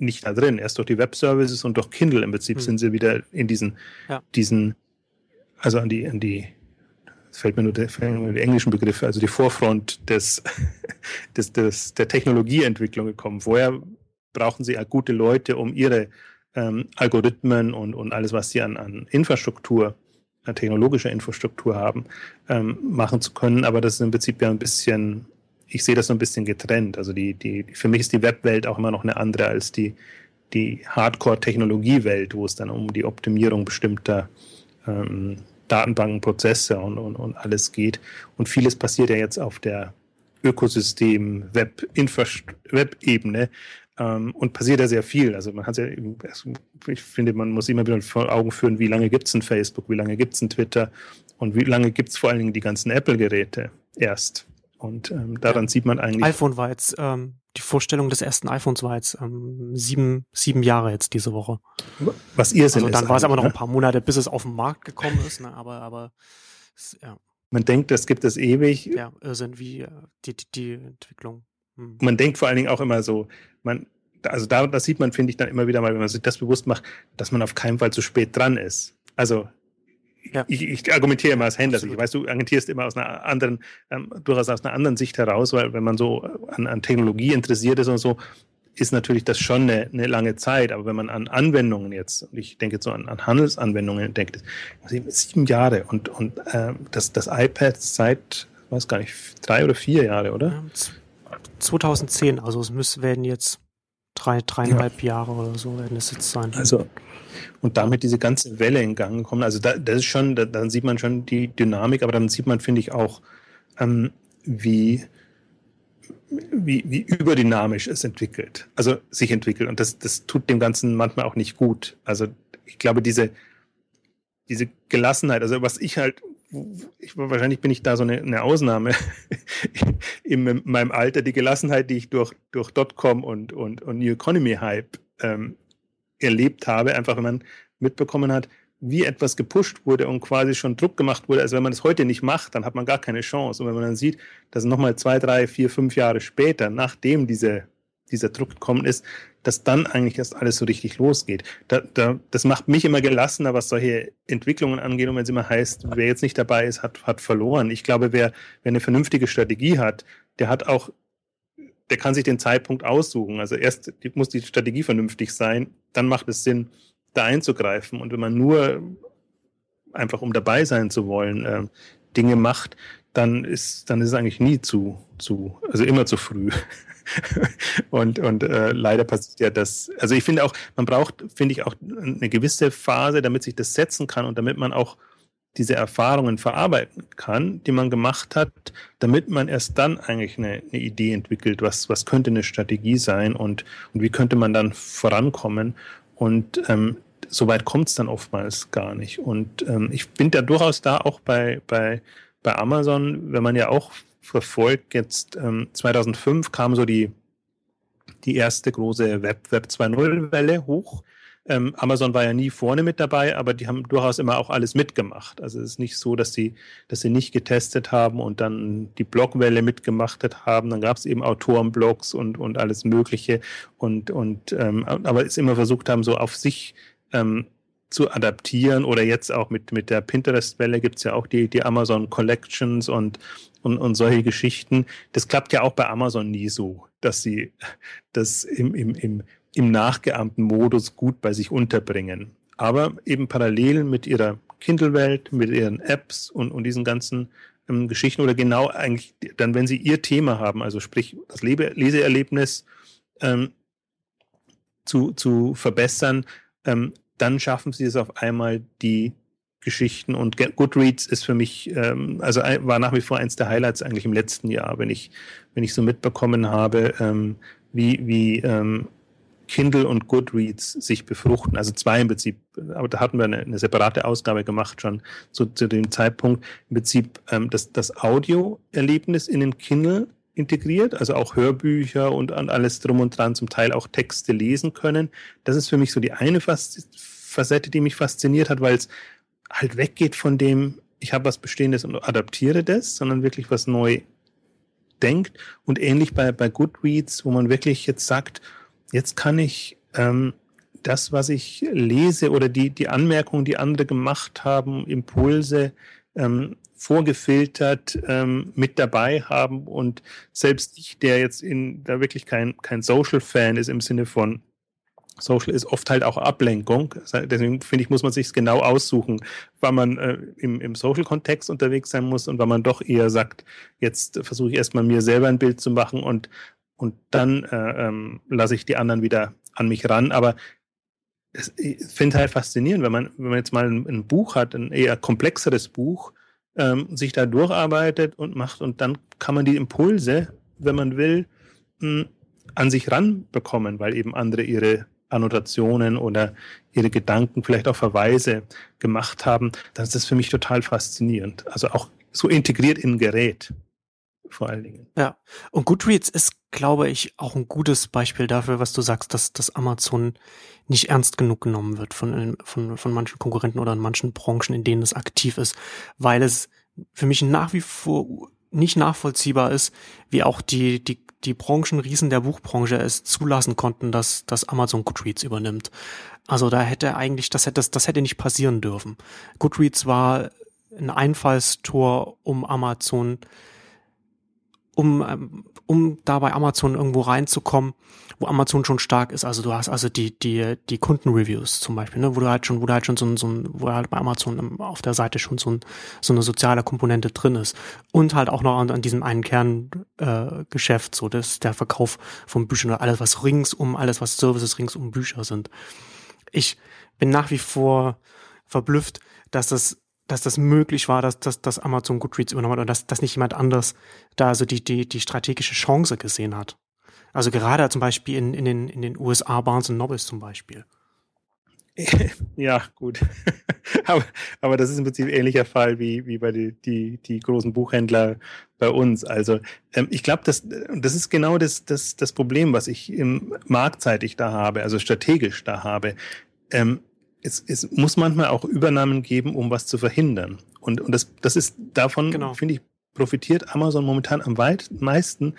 Speaker 2: nicht da drin. Erst durch die Web-Services und durch Kindle im Prinzip hm. sind sie wieder in diesen, ja. diesen, also an die, an die, es fällt mir nur der, die englischen Begriffe, also die Vorfront des, (laughs) des, des, der Technologieentwicklung gekommen. Vorher brauchen sie gute Leute, um ihre ähm, Algorithmen und, und alles, was sie an, an Infrastruktur technologischer Infrastruktur haben, ähm, machen zu können. Aber das ist im Prinzip ja ein bisschen, ich sehe das so ein bisschen getrennt. Also die, die, für mich ist die Webwelt auch immer noch eine andere als die, die Hardcore-Technologiewelt, wo es dann um die Optimierung bestimmter ähm, Datenbankenprozesse und, und, und alles geht. Und vieles passiert ja jetzt auf der Ökosystem-Web-Ebene, ähm, und passiert ja sehr viel. Also man hat ja, also ich finde, man muss immer wieder vor Augen führen, wie lange gibt es ein Facebook, wie lange gibt es ein Twitter und wie lange gibt es vor allen Dingen die ganzen Apple-Geräte erst. Und ähm, daran ja. sieht man eigentlich.
Speaker 1: iPhone war jetzt, ähm, die Vorstellung des ersten iPhones war jetzt ähm, sieben, sieben Jahre jetzt diese Woche.
Speaker 2: Was ihr
Speaker 1: also dann war es aber noch ne? ein paar Monate, bis es auf den Markt gekommen ist, ne? aber, aber
Speaker 2: ja. Man denkt, das gibt es ewig.
Speaker 1: Ja, Irrsinn, wie äh, die, die, die Entwicklung.
Speaker 2: Hm. Man denkt vor allen Dingen auch immer so, man, also da, das sieht man, finde ich, dann immer wieder mal, wenn man sich das bewusst macht, dass man auf keinen Fall zu spät dran ist. Also ja. ich, ich argumentiere immer als Händler. Ich weiß, du argumentierst immer aus einer anderen, ähm, durchaus aus einer anderen Sicht heraus, weil wenn man so an, an Technologie interessiert ist und so, ist natürlich das schon eine, eine, lange Zeit. Aber wenn man an Anwendungen jetzt, und ich denke jetzt so an, an Handelsanwendungen denkt, sieben Jahre und, und äh, das, das iPad seit, weiß gar nicht, drei oder vier Jahre, oder?
Speaker 1: 2010, also es müssen, werden jetzt drei, dreieinhalb ja. Jahre oder so werden es jetzt sein.
Speaker 2: Also und damit diese ganze Welle in Gang kommen. Also da, das ist schon, da, dann sieht man schon die Dynamik, aber dann sieht man, finde ich, auch, ähm, wie, wie, wie überdynamisch es entwickelt, also sich entwickelt. Und das, das tut dem Ganzen manchmal auch nicht gut. Also ich glaube, diese, diese Gelassenheit, also was ich halt ich, wahrscheinlich bin ich da so eine, eine Ausnahme (laughs) in meinem Alter, die Gelassenheit, die ich durch, durch Dotcom und, und, und New Economy Hype ähm, erlebt habe, einfach wenn man mitbekommen hat, wie etwas gepusht wurde und quasi schon Druck gemacht wurde. Also wenn man es heute nicht macht, dann hat man gar keine Chance. Und wenn man dann sieht, dass nochmal zwei, drei, vier, fünf Jahre später, nachdem diese dieser Druck gekommen ist, dass dann eigentlich erst alles so richtig losgeht. Da, da, das macht mich immer gelassener, was solche Entwicklungen angeht. Und wenn es immer heißt, wer jetzt nicht dabei ist, hat, hat verloren. Ich glaube, wer, wer eine vernünftige Strategie hat, der hat auch, der kann sich den Zeitpunkt aussuchen. Also erst muss die Strategie vernünftig sein, dann macht es Sinn, da einzugreifen. Und wenn man nur einfach um dabei sein zu wollen, äh, Dinge macht, dann ist, dann ist es eigentlich nie zu, zu, also immer zu früh. (laughs) (laughs) und und äh, leider passiert ja das. Also ich finde auch, man braucht, finde ich, auch eine gewisse Phase, damit sich das setzen kann und damit man auch diese Erfahrungen verarbeiten kann, die man gemacht hat, damit man erst dann eigentlich eine, eine Idee entwickelt, was, was könnte eine Strategie sein und, und wie könnte man dann vorankommen. Und ähm, so weit kommt es dann oftmals gar nicht. Und ähm, ich bin da durchaus da auch bei, bei, bei Amazon, wenn man ja auch verfolgt. Jetzt ähm, 2005 kam so die, die erste große Web, Web 2.0-Welle hoch. Ähm, Amazon war ja nie vorne mit dabei, aber die haben durchaus immer auch alles mitgemacht. Also es ist nicht so, dass sie, dass sie nicht getestet haben und dann die Blogwelle mitgemacht haben. Dann gab es eben Autorenblogs und, und alles Mögliche. Und, und ähm, aber es immer versucht haben, so auf sich ähm, zu adaptieren oder jetzt auch mit, mit der Pinterest-Welle gibt es ja auch die, die Amazon Collections und, und, und solche Geschichten. Das klappt ja auch bei Amazon nie so, dass sie das im, im, im, im nachgeahmten Modus gut bei sich unterbringen. Aber eben parallel mit ihrer Kindle-Welt, mit ihren Apps und, und diesen ganzen ähm, Geschichten oder genau eigentlich dann, wenn sie ihr Thema haben, also sprich das Lebe Leseerlebnis ähm, zu, zu verbessern, ähm, dann schaffen sie es auf einmal, die Geschichten und Goodreads ist für mich, ähm, also war nach wie vor eins der Highlights eigentlich im letzten Jahr, wenn ich, wenn ich so mitbekommen habe, ähm, wie, wie ähm, Kindle und Goodreads sich befruchten. Also zwei im Prinzip, aber da hatten wir eine, eine separate Ausgabe gemacht schon zu, zu dem Zeitpunkt. Im Prinzip ähm, das, das Audioerlebnis in den Kindle integriert, also auch Hörbücher und alles drum und dran, zum Teil auch Texte lesen können. Das ist für mich so die eine Facette, die mich fasziniert hat, weil es halt weggeht von dem, ich habe was Bestehendes und adaptiere das, sondern wirklich was neu denkt. Und ähnlich bei, bei Goodreads, wo man wirklich jetzt sagt, jetzt kann ich ähm, das, was ich lese oder die, die Anmerkungen, die andere gemacht haben, Impulse, ähm, vorgefiltert ähm, mit dabei haben und selbst ich, der jetzt in da wirklich kein, kein Social-Fan ist im Sinne von Social ist oft halt auch Ablenkung. Deswegen finde ich, muss man sich genau aussuchen, wann man äh, im, im Social-Kontext unterwegs sein muss und wann man doch eher sagt, jetzt versuche ich erstmal mir selber ein Bild zu machen und, und dann äh, ähm, lasse ich die anderen wieder an mich ran. Aber es, ich finde halt faszinierend, wenn man, wenn man jetzt mal ein, ein Buch hat, ein eher komplexeres Buch, ähm, sich da durcharbeitet und macht und dann kann man die Impulse, wenn man will, mh, an sich ranbekommen, weil eben andere ihre Annotationen oder ihre Gedanken, vielleicht auch Verweise gemacht haben, dann ist das für mich total faszinierend. Also auch so integriert in ein Gerät vor allen Dingen.
Speaker 1: Ja, und Goodreads ist, glaube ich, auch ein gutes Beispiel dafür, was du sagst, dass, dass Amazon nicht ernst genug genommen wird von, von, von manchen Konkurrenten oder in manchen Branchen, in denen es aktiv ist, weil es für mich nach wie vor nicht nachvollziehbar ist, wie auch die, die, die Branchenriesen der Buchbranche es zulassen konnten, dass, dass Amazon Goodreads übernimmt. Also da hätte eigentlich, das hätte, das, hätte nicht passieren dürfen. Goodreads war ein Einfallstor, um Amazon um, ähm, um da bei Amazon irgendwo reinzukommen, wo Amazon schon stark ist. Also du hast also die, die, die Kundenreviews zum Beispiel, ne, wo du halt schon, wo du halt schon so ein, so ein wo halt bei Amazon auf der Seite schon so, ein, so eine soziale Komponente drin ist. Und halt auch noch an, an diesem einen Kerngeschäft, äh, so das der Verkauf von Büchern oder alles, was ringsum, alles, was Services ringsum Bücher sind. Ich bin nach wie vor verblüfft, dass das dass das möglich war, dass, dass, dass Amazon Goodreads übernommen hat und dass, dass nicht jemand anders da also die, die, die strategische Chance gesehen hat. Also gerade zum Beispiel in, in, den, in den USA Barnes Nobles zum Beispiel. (laughs)
Speaker 2: Ja, gut. (laughs) aber, aber das ist im Prinzip ein ähnlicher Fall wie, wie bei die, die, die großen Buchhändler bei uns. Also ähm, ich glaube, das, das ist genau das, das, das Problem, was ich im marktseitig da habe, also strategisch da habe. Ähm, es, es muss manchmal auch Übernahmen geben, um was zu verhindern. Und, und das, das ist davon, genau. finde ich, profitiert Amazon momentan am weit meisten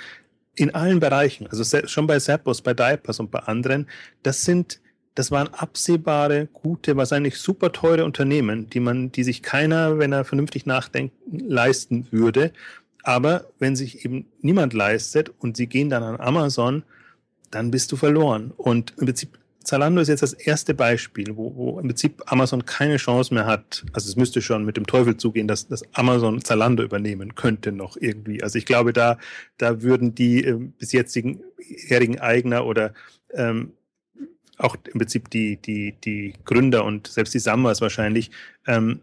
Speaker 2: in allen Bereichen. Also schon bei Zappos, bei Diapers und bei anderen. Das sind, das waren absehbare, gute, wahrscheinlich super teure Unternehmen, die man, die sich keiner, wenn er vernünftig nachdenkt, leisten würde. Aber wenn sich eben niemand leistet und sie gehen dann an Amazon, dann bist du verloren. Und im Prinzip Zalando ist jetzt das erste Beispiel, wo, wo im Prinzip Amazon keine Chance mehr hat. Also es müsste schon mit dem Teufel zugehen, dass, dass Amazon Zalando übernehmen könnte noch irgendwie. Also ich glaube, da, da würden die äh, bis jetzigen jährigen Eigner oder ähm, auch im Prinzip die, die, die Gründer und selbst die Sammers wahrscheinlich ähm,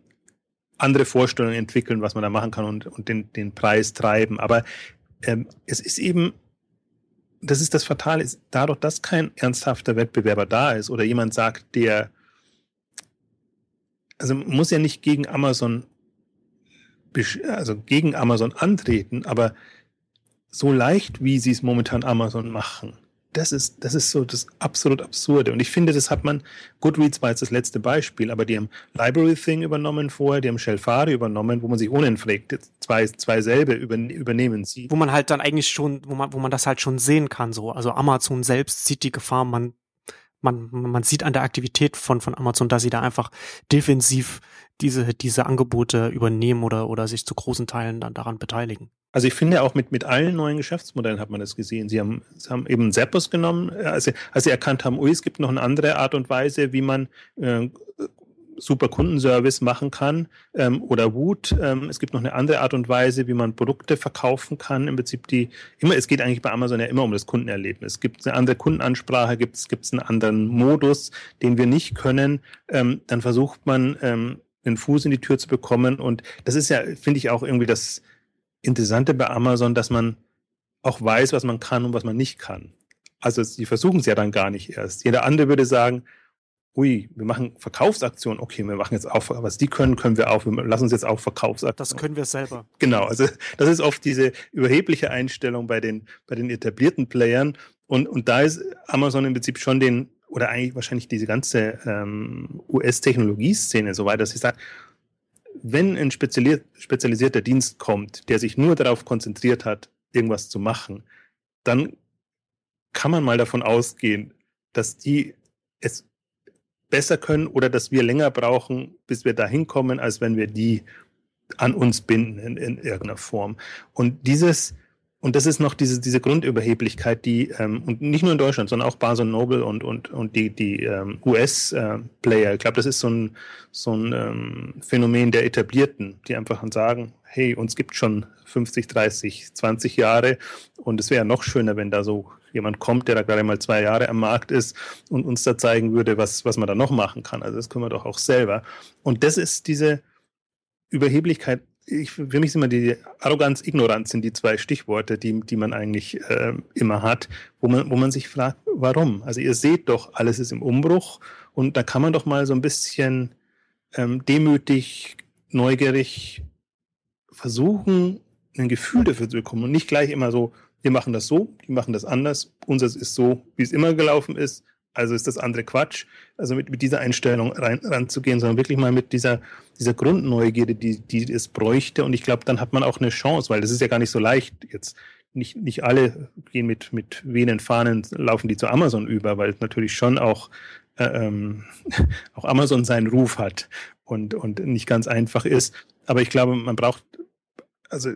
Speaker 2: andere Vorstellungen entwickeln, was man da machen kann und, und den, den Preis treiben. Aber ähm, es ist eben das ist das Fatale, ist dadurch, dass kein ernsthafter Wettbewerber da ist oder jemand sagt, der, also muss ja nicht gegen Amazon also gegen Amazon antreten, aber so leicht, wie sie es momentan Amazon machen, das ist, das ist so das absolut Absurde. Und ich finde, das hat man, Goodreads war jetzt das letzte Beispiel, aber die haben Library Thing übernommen vorher, die haben Shelfari übernommen, wo man sich fragt, zwei, zwei selbe übernehmen sie.
Speaker 1: Wo man halt dann eigentlich schon, wo man, wo man das halt schon sehen kann, so. Also Amazon selbst sieht die Gefahr, man, man, man sieht an der Aktivität von, von Amazon, dass sie da einfach defensiv diese, diese Angebote übernehmen oder, oder sich zu großen Teilen dann daran beteiligen.
Speaker 2: Also ich finde auch mit, mit allen neuen Geschäftsmodellen hat man das gesehen. Sie haben, sie haben eben Zappos genommen, also, als sie erkannt haben, ui, es gibt noch eine andere Art und Weise, wie man äh, super Kundenservice machen kann ähm, oder Wut. Ähm, es gibt noch eine andere Art und Weise, wie man Produkte verkaufen kann. Im Prinzip die immer, es geht eigentlich bei Amazon ja immer um das Kundenerlebnis. Es gibt eine andere Kundenansprache, gibt es einen anderen Modus, den wir nicht können. Ähm, dann versucht man ähm, einen Fuß in die Tür zu bekommen und das ist ja, finde ich auch irgendwie das Interessante bei Amazon, dass man auch weiß, was man kann und was man nicht kann. Also sie versuchen es ja dann gar nicht erst. Jeder andere würde sagen, ui, wir machen Verkaufsaktionen, okay, wir machen jetzt auch, was die können, können wir auch, wir lassen uns jetzt auch Verkaufsaktionen.
Speaker 1: Das können wir selber.
Speaker 2: Genau, also das ist oft diese überhebliche Einstellung bei den, bei den etablierten Playern und, und da ist Amazon im Prinzip schon den, oder eigentlich wahrscheinlich diese ganze ähm, US-Technologieszene so weit, dass sie sagt, wenn ein spezialisierter Dienst kommt, der sich nur darauf konzentriert hat, irgendwas zu machen, dann kann man mal davon ausgehen, dass die es besser können oder dass wir länger brauchen, bis wir dahin kommen, als wenn wir die an uns binden in, in irgendeiner Form. Und dieses, und das ist noch diese, diese Grundüberheblichkeit, die, ähm, und nicht nur in Deutschland, sondern auch Barnes Noble und, und, und die, die ähm, US-Player, äh, ich glaube, das ist so ein, so ein ähm, Phänomen der Etablierten, die einfach sagen, hey, uns gibt schon 50, 30, 20 Jahre und es wäre noch schöner, wenn da so jemand kommt, der da gerade mal zwei Jahre am Markt ist und uns da zeigen würde, was, was man da noch machen kann. Also das können wir doch auch selber. Und das ist diese Überheblichkeit ich, für mich sind immer die Arroganz, Ignoranz sind die zwei Stichworte, die, die man eigentlich äh, immer hat, wo man, wo man sich fragt, warum? Also ihr seht doch, alles ist im Umbruch und da kann man doch mal so ein bisschen ähm, demütig, neugierig versuchen, ein Gefühl dafür zu bekommen und nicht gleich immer so, wir machen das so, die machen das anders, unseres ist so, wie es immer gelaufen ist, also ist das andere Quatsch. Also mit, mit dieser Einstellung rein, ranzugehen, sondern wirklich mal mit dieser, dieser Grundneugierde, die, die es bräuchte. Und ich glaube, dann hat man auch eine Chance, weil das ist ja gar nicht so leicht jetzt. Nicht, nicht alle gehen mit, mit wehenden Fahnen, laufen die zu Amazon über, weil natürlich schon auch, äh, ähm, (laughs) auch Amazon seinen Ruf hat und, und nicht ganz einfach ist. Aber ich glaube, man braucht, also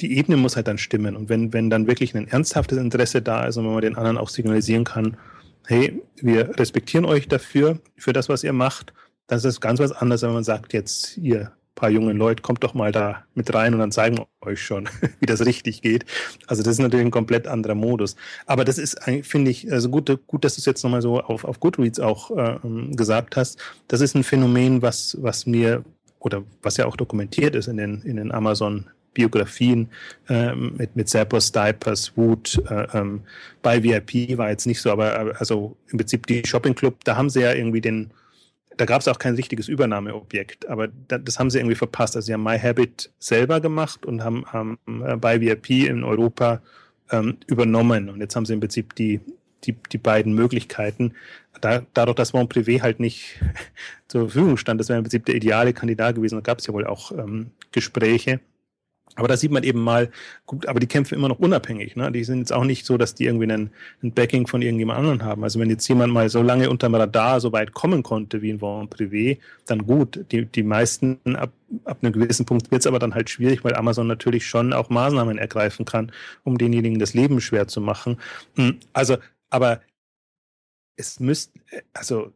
Speaker 2: die Ebene muss halt dann stimmen. Und wenn, wenn dann wirklich ein ernsthaftes Interesse da ist und wenn man den anderen auch signalisieren kann, hey, wir respektieren euch dafür, für das, was ihr macht. Das ist ganz was anderes, wenn man sagt, jetzt ihr paar jungen Leute, kommt doch mal da mit rein und dann zeigen wir euch schon, (laughs) wie das richtig geht. Also das ist natürlich ein komplett anderer Modus. Aber das ist, finde ich, also gut, gut, dass du es jetzt nochmal so auf, auf Goodreads auch äh, gesagt hast. Das ist ein Phänomen, was, was mir oder was ja auch dokumentiert ist in den, in den Amazon Biografien ähm, mit, mit Zappos, Diapers, Wood. Äh, ähm, bei VIP war jetzt nicht so, aber also im Prinzip die Shopping Club, da haben sie ja irgendwie den, da gab es auch kein richtiges Übernahmeobjekt, aber da, das haben sie irgendwie verpasst. Also sie haben My Habit selber gemacht und haben, haben äh, bei VIP in Europa ähm, übernommen. Und jetzt haben sie im Prinzip die, die, die beiden Möglichkeiten. Da, dadurch, dass Mon Privé halt nicht (laughs) zur Verfügung stand, das wäre im Prinzip der ideale Kandidat gewesen. Da gab es ja wohl auch ähm, Gespräche. Aber da sieht man eben mal, gut, aber die kämpfen immer noch unabhängig. Ne? Die sind jetzt auch nicht so, dass die irgendwie einen, ein Backing von irgendjemand anderen haben. Also wenn jetzt jemand mal so lange unter dem Radar so weit kommen konnte wie in Vent Privé, dann gut. Die, die meisten ab, ab einem gewissen Punkt wird es aber dann halt schwierig, weil Amazon natürlich schon auch Maßnahmen ergreifen kann, um denjenigen das Leben schwer zu machen. Hm, also, aber es müsste, also,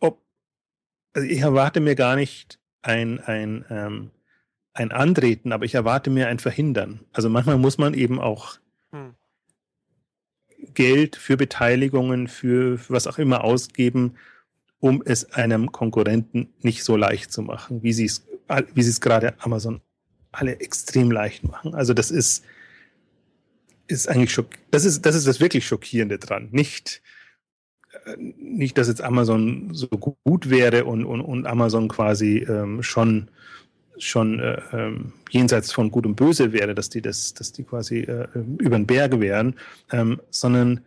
Speaker 2: ob, also ich erwarte mir gar nicht ein, ein, ähm, ein Antreten, aber ich erwarte mir ein Verhindern. Also manchmal muss man eben auch hm. Geld für Beteiligungen, für, was auch immer ausgeben, um es einem Konkurrenten nicht so leicht zu machen, wie sie es, wie sie es gerade Amazon alle extrem leicht machen. Also das ist, ist eigentlich schock, das ist, das ist das wirklich Schockierende dran. Nicht, äh, nicht, dass jetzt Amazon so gut wäre und, und, und Amazon quasi ähm, schon schon äh, ähm, jenseits von Gut und Böse wäre, dass die das, dass die quasi äh, über den Berg wären, ähm, sondern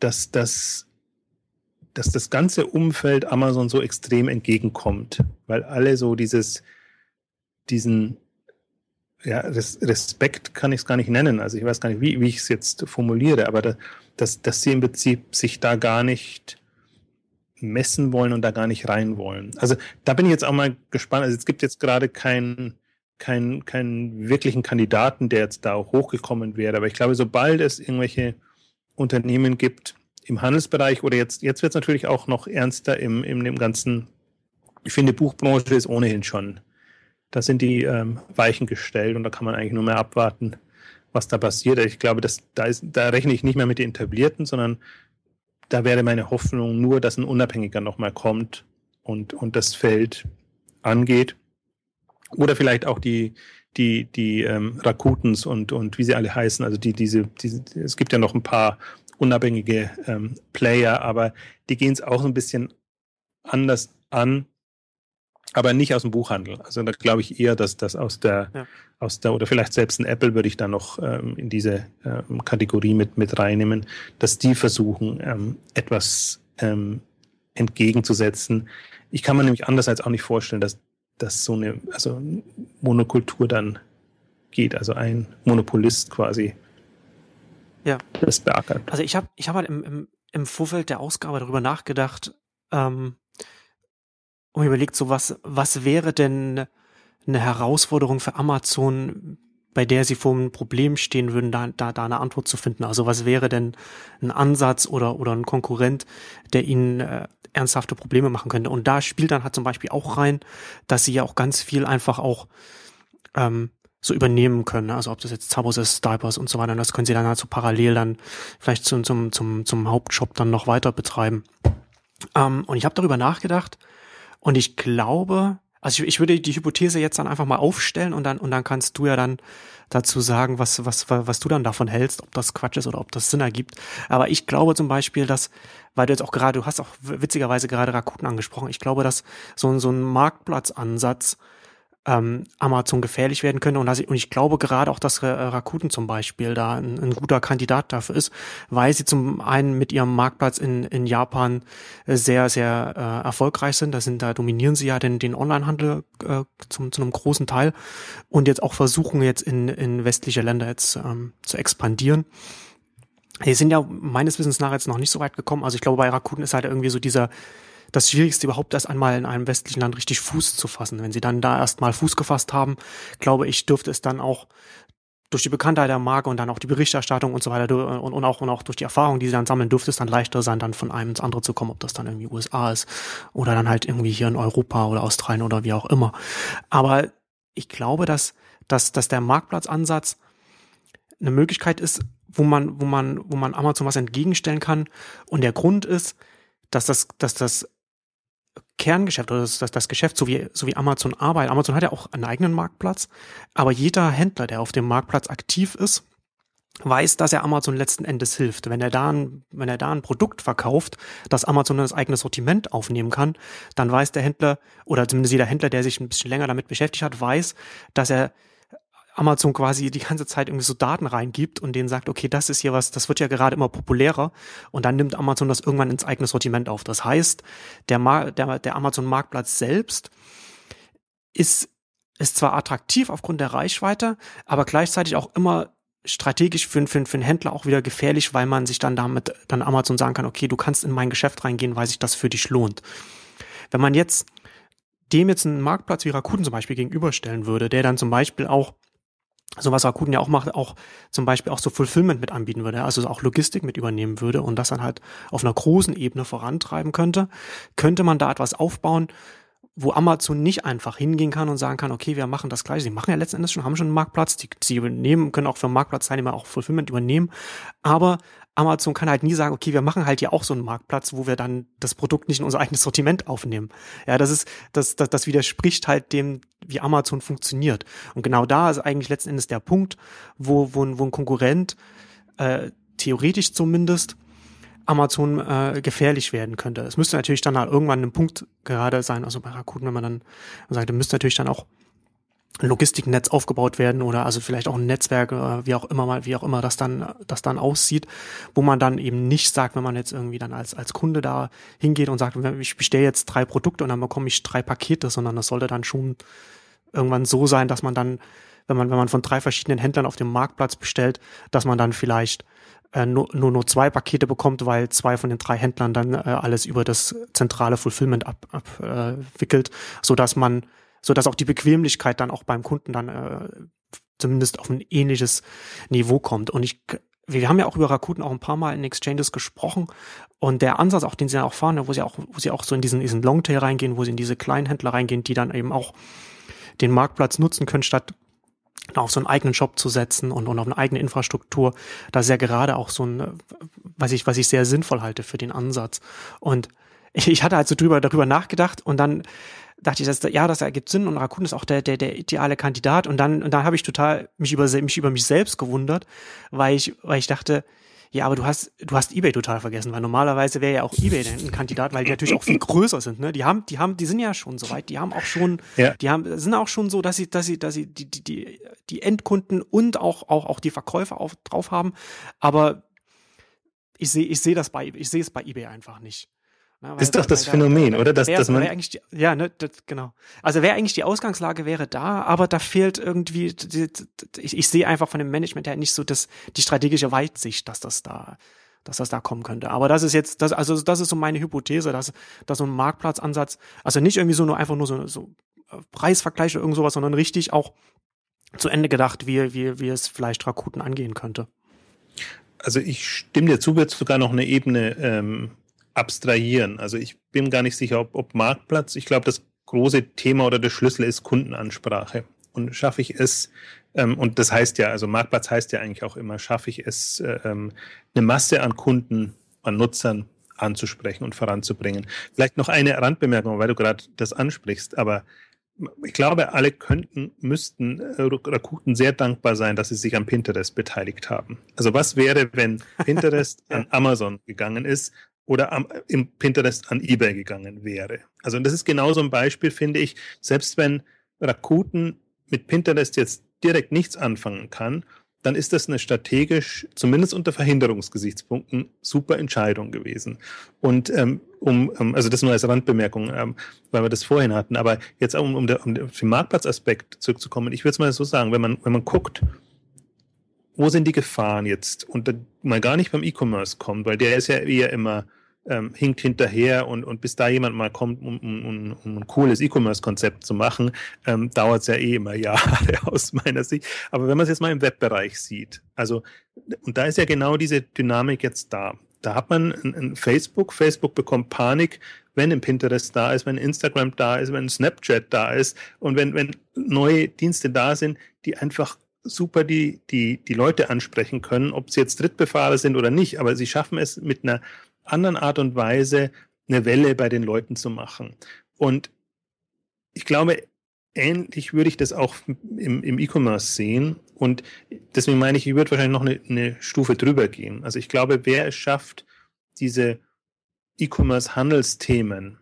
Speaker 2: dass das dass das ganze Umfeld Amazon so extrem entgegenkommt, weil alle so dieses, diesen ja, Respekt kann ich es gar nicht nennen. Also ich weiß gar nicht, wie, wie ich es jetzt formuliere, aber da, dass, dass sie im Prinzip sich da gar nicht messen wollen und da gar nicht rein wollen. Also da bin ich jetzt auch mal gespannt. Also es gibt jetzt gerade keinen keinen keinen wirklichen Kandidaten, der jetzt da auch hochgekommen wäre. Aber ich glaube, sobald es irgendwelche Unternehmen gibt im Handelsbereich oder jetzt, jetzt wird es natürlich auch noch ernster im, im dem ganzen, ich finde, Buchbranche ist ohnehin schon, da sind die ähm, Weichen gestellt und da kann man eigentlich nur mehr abwarten, was da passiert. Ich glaube, dass, da, ist, da rechne ich nicht mehr mit den Etablierten, sondern da wäre meine Hoffnung nur, dass ein Unabhängiger nochmal kommt und, und das Feld angeht. Oder vielleicht auch die, die, die ähm, Rakutens und, und wie sie alle heißen, also die, diese, diese, es gibt ja noch ein paar unabhängige ähm, Player, aber die gehen es auch ein bisschen anders an aber nicht aus dem Buchhandel. Also da glaube ich eher, dass das aus der, ja. aus der, oder vielleicht selbst ein Apple würde ich da noch ähm, in diese ähm, Kategorie mit, mit reinnehmen, dass die versuchen, ähm, etwas ähm, entgegenzusetzen. Ich kann mir nämlich andererseits auch nicht vorstellen, dass, dass so eine also Monokultur dann geht, also ein Monopolist quasi
Speaker 1: ja. das beackert. Also ich habe ich hab halt im, im, im Vorfeld der Ausgabe darüber nachgedacht, ähm, und überlegt, so was, was wäre denn eine Herausforderung für Amazon, bei der sie vor einem Problem stehen würden, da, da, da eine Antwort zu finden. Also was wäre denn ein Ansatz oder, oder ein Konkurrent, der ihnen äh, ernsthafte Probleme machen könnte. Und da spielt dann halt zum Beispiel auch rein, dass sie ja auch ganz viel einfach auch ähm, so übernehmen können. Also ob das jetzt Zabos ist, Diapers und so weiter, das können sie dann halt so parallel dann vielleicht zum, zum, zum, zum Hauptshop dann noch weiter betreiben. Ähm, und ich habe darüber nachgedacht, und ich glaube, also ich, ich würde die Hypothese jetzt dann einfach mal aufstellen und dann, und dann kannst du ja dann dazu sagen, was, was, was du dann davon hältst, ob das Quatsch ist oder ob das Sinn ergibt. Aber ich glaube zum Beispiel, dass, weil du jetzt auch gerade, du hast auch witzigerweise gerade Rakuten angesprochen, ich glaube, dass so, so ein Marktplatzansatz ähm, Amazon gefährlich werden könnte. Und, ich, und ich glaube gerade auch, dass Rakuten zum Beispiel da ein, ein, guter Kandidat dafür ist, weil sie zum einen mit ihrem Marktplatz in, in Japan äh, sehr, sehr äh, erfolgreich sind. Da sind, da dominieren sie ja den, den Onlinehandel äh, zum, zu einem großen Teil und jetzt auch versuchen, jetzt in, in westliche Länder jetzt ähm, zu expandieren. Die sind ja meines Wissens nach jetzt noch nicht so weit gekommen. Also ich glaube, bei Rakuten ist halt irgendwie so dieser das Schwierigste überhaupt erst einmal in einem westlichen Land richtig Fuß zu fassen. Wenn sie dann da erstmal Fuß gefasst haben, glaube ich, dürfte es dann auch durch die Bekanntheit der Marke und dann auch die Berichterstattung und so weiter und, und, auch, und auch durch die Erfahrung, die sie dann sammeln, dürfte es dann leichter sein, dann von einem ins andere zu kommen, ob das dann irgendwie USA ist oder dann halt irgendwie hier in Europa oder Australien oder wie auch immer. Aber ich glaube, dass, dass, dass der Marktplatzansatz eine Möglichkeit ist, wo man, wo man, wo man Amazon was entgegenstellen kann. Und der Grund ist, dass das, dass das Kerngeschäft oder das, das, das Geschäft, so wie, so wie Amazon arbeitet. Amazon hat ja auch einen eigenen Marktplatz, aber jeder Händler, der auf dem Marktplatz aktiv ist, weiß, dass er Amazon letzten Endes hilft. Wenn er da ein, wenn er da ein Produkt verkauft, das Amazon das eigene Sortiment aufnehmen kann, dann weiß der Händler oder zumindest jeder Händler, der sich ein bisschen länger damit beschäftigt hat, weiß, dass er Amazon quasi die ganze Zeit irgendwie so Daten reingibt und denen sagt, okay, das ist hier was, das wird ja gerade immer populärer und dann nimmt Amazon das irgendwann ins eigene Sortiment auf. Das heißt, der, Mar der, der Amazon Marktplatz selbst ist, ist zwar attraktiv aufgrund der Reichweite, aber gleichzeitig auch immer strategisch für, für, für einen Händler auch wieder gefährlich, weil man sich dann damit dann Amazon sagen kann, okay, du kannst in mein Geschäft reingehen, weil sich das für dich lohnt. Wenn man jetzt dem jetzt einen Marktplatz wie Rakuten zum Beispiel gegenüberstellen würde, der dann zum Beispiel auch so was Rakuten ja auch macht, auch zum Beispiel auch so Fulfillment mit anbieten würde, also auch Logistik mit übernehmen würde und das dann halt auf einer großen Ebene vorantreiben könnte, könnte man da etwas aufbauen, wo Amazon nicht einfach hingehen kann und sagen kann, okay, wir machen das gleiche. Sie machen ja letzten Endes schon, haben schon einen Marktplatz, die, sie übernehmen, können auch für Marktplatzteilnehmer auch Fulfillment übernehmen, aber Amazon kann halt nie sagen, okay, wir machen halt ja auch so einen Marktplatz, wo wir dann das Produkt nicht in unser eigenes Sortiment aufnehmen. Ja, das ist, das, das, das widerspricht halt dem, wie Amazon funktioniert. Und genau da ist eigentlich letzten Endes der Punkt, wo, wo, wo ein Konkurrent, äh, theoretisch zumindest, Amazon äh, gefährlich werden könnte. Es müsste natürlich dann halt irgendwann ein Punkt gerade sein, also bei Rakuten, wenn man dann sagt, müsste natürlich dann auch Logistiknetz aufgebaut werden oder also vielleicht auch ein Netzwerk, äh, wie auch immer mal, wie auch immer das dann, das dann aussieht, wo man dann eben nicht sagt, wenn man jetzt irgendwie dann als, als Kunde da hingeht und sagt, ich bestelle jetzt drei Produkte und dann bekomme ich drei Pakete, sondern das sollte dann schon irgendwann so sein, dass man dann, wenn man, wenn man von drei verschiedenen Händlern auf dem Marktplatz bestellt, dass man dann vielleicht äh, nur, nur, nur zwei Pakete bekommt, weil zwei von den drei Händlern dann äh, alles über das zentrale Fulfillment abwickelt, ab, äh, so dass man so dass auch die Bequemlichkeit dann auch beim Kunden dann äh, zumindest auf ein ähnliches Niveau kommt. Und ich, wir haben ja auch über Rakuten auch ein paar Mal in Exchanges gesprochen und der Ansatz, auch den sie ja auch fahren, wo sie auch, wo sie auch so in diesen, diesen Longtail reingehen, wo sie in diese kleinen Händler reingehen, die dann eben auch den Marktplatz nutzen können, statt auf so einen eigenen Shop zu setzen und, und auf eine eigene Infrastruktur. Da ist ja gerade auch so ein, was ich, was ich sehr sinnvoll halte für den Ansatz. Und ich, (laughs) ich hatte also drüber, darüber nachgedacht und dann dachte ich, dass, ja, das ergibt Sinn und Rakun ist auch der, der, der ideale Kandidat. Und dann, und dann habe ich total mich über, mich über mich selbst gewundert, weil ich, weil ich dachte, ja, aber du hast, du hast eBay total vergessen, weil normalerweise wäre ja auch eBay ein Kandidat, weil die natürlich auch viel größer sind, ne? Die haben, die haben, die sind ja schon so weit, die haben auch schon, ja. die haben, sind auch schon so, dass sie, dass sie, dass sie die, die, die, die Endkunden und auch, auch, auch die Verkäufer auf, drauf haben. Aber ich sehe, ich sehe das bei, ich sehe es bei eBay einfach nicht.
Speaker 2: Na, ist doch das Phänomen, da, oder?
Speaker 1: Dass, dass man die, ja, ne, das, genau. Also wäre eigentlich die Ausgangslage wäre da, aber da fehlt irgendwie, die, ich, ich sehe einfach von dem Management her nicht so das, die strategische Weitsicht, dass das da, dass das da kommen könnte. Aber das ist jetzt, das, also das ist so meine Hypothese, dass, dass so ein Marktplatzansatz, also nicht irgendwie so nur einfach nur so, so Preisvergleich oder irgend sowas, sondern richtig auch zu Ende gedacht, wie, wie, wie es vielleicht Rakuten angehen könnte.
Speaker 2: Also ich stimme dir zu, wird sogar noch eine Ebene ähm, abstrahieren. Also ich bin gar nicht sicher, ob, ob Marktplatz. Ich glaube, das große Thema oder der Schlüssel ist Kundenansprache. Und schaffe ich es, ähm, und das heißt ja, also Marktplatz heißt ja eigentlich auch immer, schaffe ich es, äh, ähm, eine Masse an Kunden, an Nutzern anzusprechen und voranzubringen. Vielleicht noch eine Randbemerkung, weil du gerade das ansprichst, aber ich glaube, alle könnten, müssten äh, Rakuten sehr dankbar sein, dass sie sich an Pinterest beteiligt haben. Also was wäre, wenn (laughs) Pinterest an Amazon gegangen ist oder am, im Pinterest an eBay gegangen wäre. Also das ist genauso ein Beispiel, finde ich, selbst wenn Rakuten mit Pinterest jetzt direkt nichts anfangen kann, dann ist das eine strategisch, zumindest unter Verhinderungsgesichtspunkten, super Entscheidung gewesen. Und ähm, um, ähm, also das nur als Randbemerkung, ähm, weil wir das vorhin hatten, aber jetzt um, um, der, um den Marktplatzaspekt zurückzukommen, ich würde es mal so sagen, wenn man, wenn man guckt, wo sind die Gefahren jetzt? Und mal gar nicht beim E-Commerce kommt, weil der ist ja eher immer ähm, hinkt hinterher und, und bis da jemand mal kommt, um, um, um ein cooles E-Commerce-Konzept zu machen, ähm, dauert es ja eh immer (laughs) Jahre aus meiner Sicht. Aber wenn man es jetzt mal im Webbereich sieht, also, und da ist ja genau diese Dynamik jetzt da. Da hat man ein, ein Facebook, Facebook bekommt Panik, wenn ein Pinterest da ist, wenn Instagram da ist, wenn Snapchat da ist und wenn, wenn neue Dienste da sind, die einfach super die, die, die Leute ansprechen können, ob sie jetzt Drittbefahrer sind oder nicht, aber sie schaffen es mit einer anderen Art und Weise eine Welle bei den Leuten zu machen. Und ich glaube, ähnlich würde ich das auch im, im E-Commerce sehen. Und deswegen meine ich, ich würde wahrscheinlich noch eine, eine Stufe drüber gehen. Also ich glaube, wer es schafft, diese E-Commerce-Handelsthemen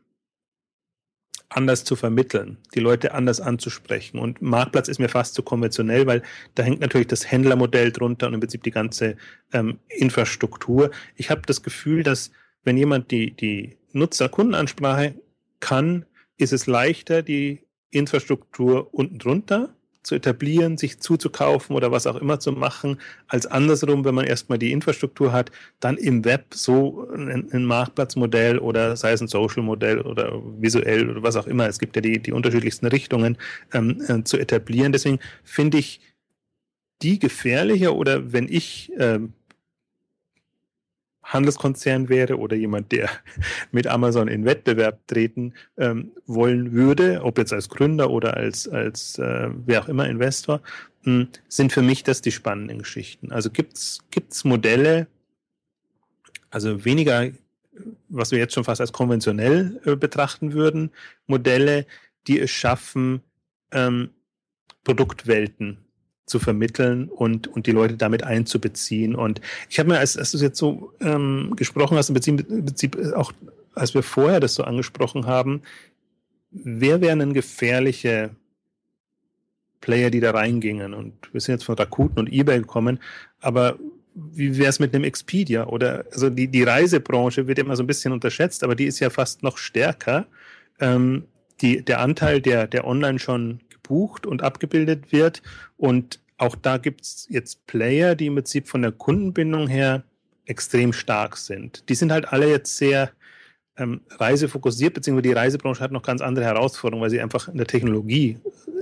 Speaker 2: anders zu vermitteln, die Leute anders anzusprechen. Und Marktplatz ist mir fast zu konventionell, weil da hängt natürlich das Händlermodell drunter und im Prinzip die ganze ähm, Infrastruktur. Ich habe das Gefühl, dass wenn jemand die, die Nutzer-Kundenansprache kann, ist es leichter, die Infrastruktur unten drunter zu etablieren, sich zuzukaufen oder was auch immer zu machen, als andersrum, wenn man erstmal die Infrastruktur hat, dann im Web so ein, ein Marktplatzmodell oder sei es ein Social-Modell oder visuell oder was auch immer, es gibt ja die, die unterschiedlichsten Richtungen ähm, äh, zu etablieren. Deswegen finde ich die gefährlicher oder wenn ich ähm, Handelskonzern wäre oder jemand, der (laughs) mit Amazon in Wettbewerb treten ähm, wollen würde, ob jetzt als Gründer oder als, als äh, wer auch immer Investor, mh, hm, sind für mich das die spannenden Geschichten. Also gibt's gibt's Modelle, also weniger, was wir jetzt schon fast als konventionell äh, betrachten würden, Modelle, die es schaffen, ähm, Produktwelten zu vermitteln und, und die Leute damit einzubeziehen. Und ich habe mir, als, als du es jetzt so ähm, gesprochen hast, im Prinzip, Prinzip auch als wir vorher das so angesprochen haben, wer wären denn gefährliche Player, die da reingingen. Und wir sind jetzt von Rakuten und eBay gekommen, aber wie wäre es mit einem Expedia? Oder also die, die Reisebranche wird immer so ein bisschen unterschätzt, aber die ist ja fast noch stärker. Ähm, die, der Anteil, der, der online schon gebucht und abgebildet wird. Und auch da gibt es jetzt Player, die im Prinzip von der Kundenbindung her extrem stark sind. Die sind halt alle jetzt sehr ähm, reisefokussiert, beziehungsweise die Reisebranche hat noch ganz andere Herausforderungen, weil sie einfach in der Technologie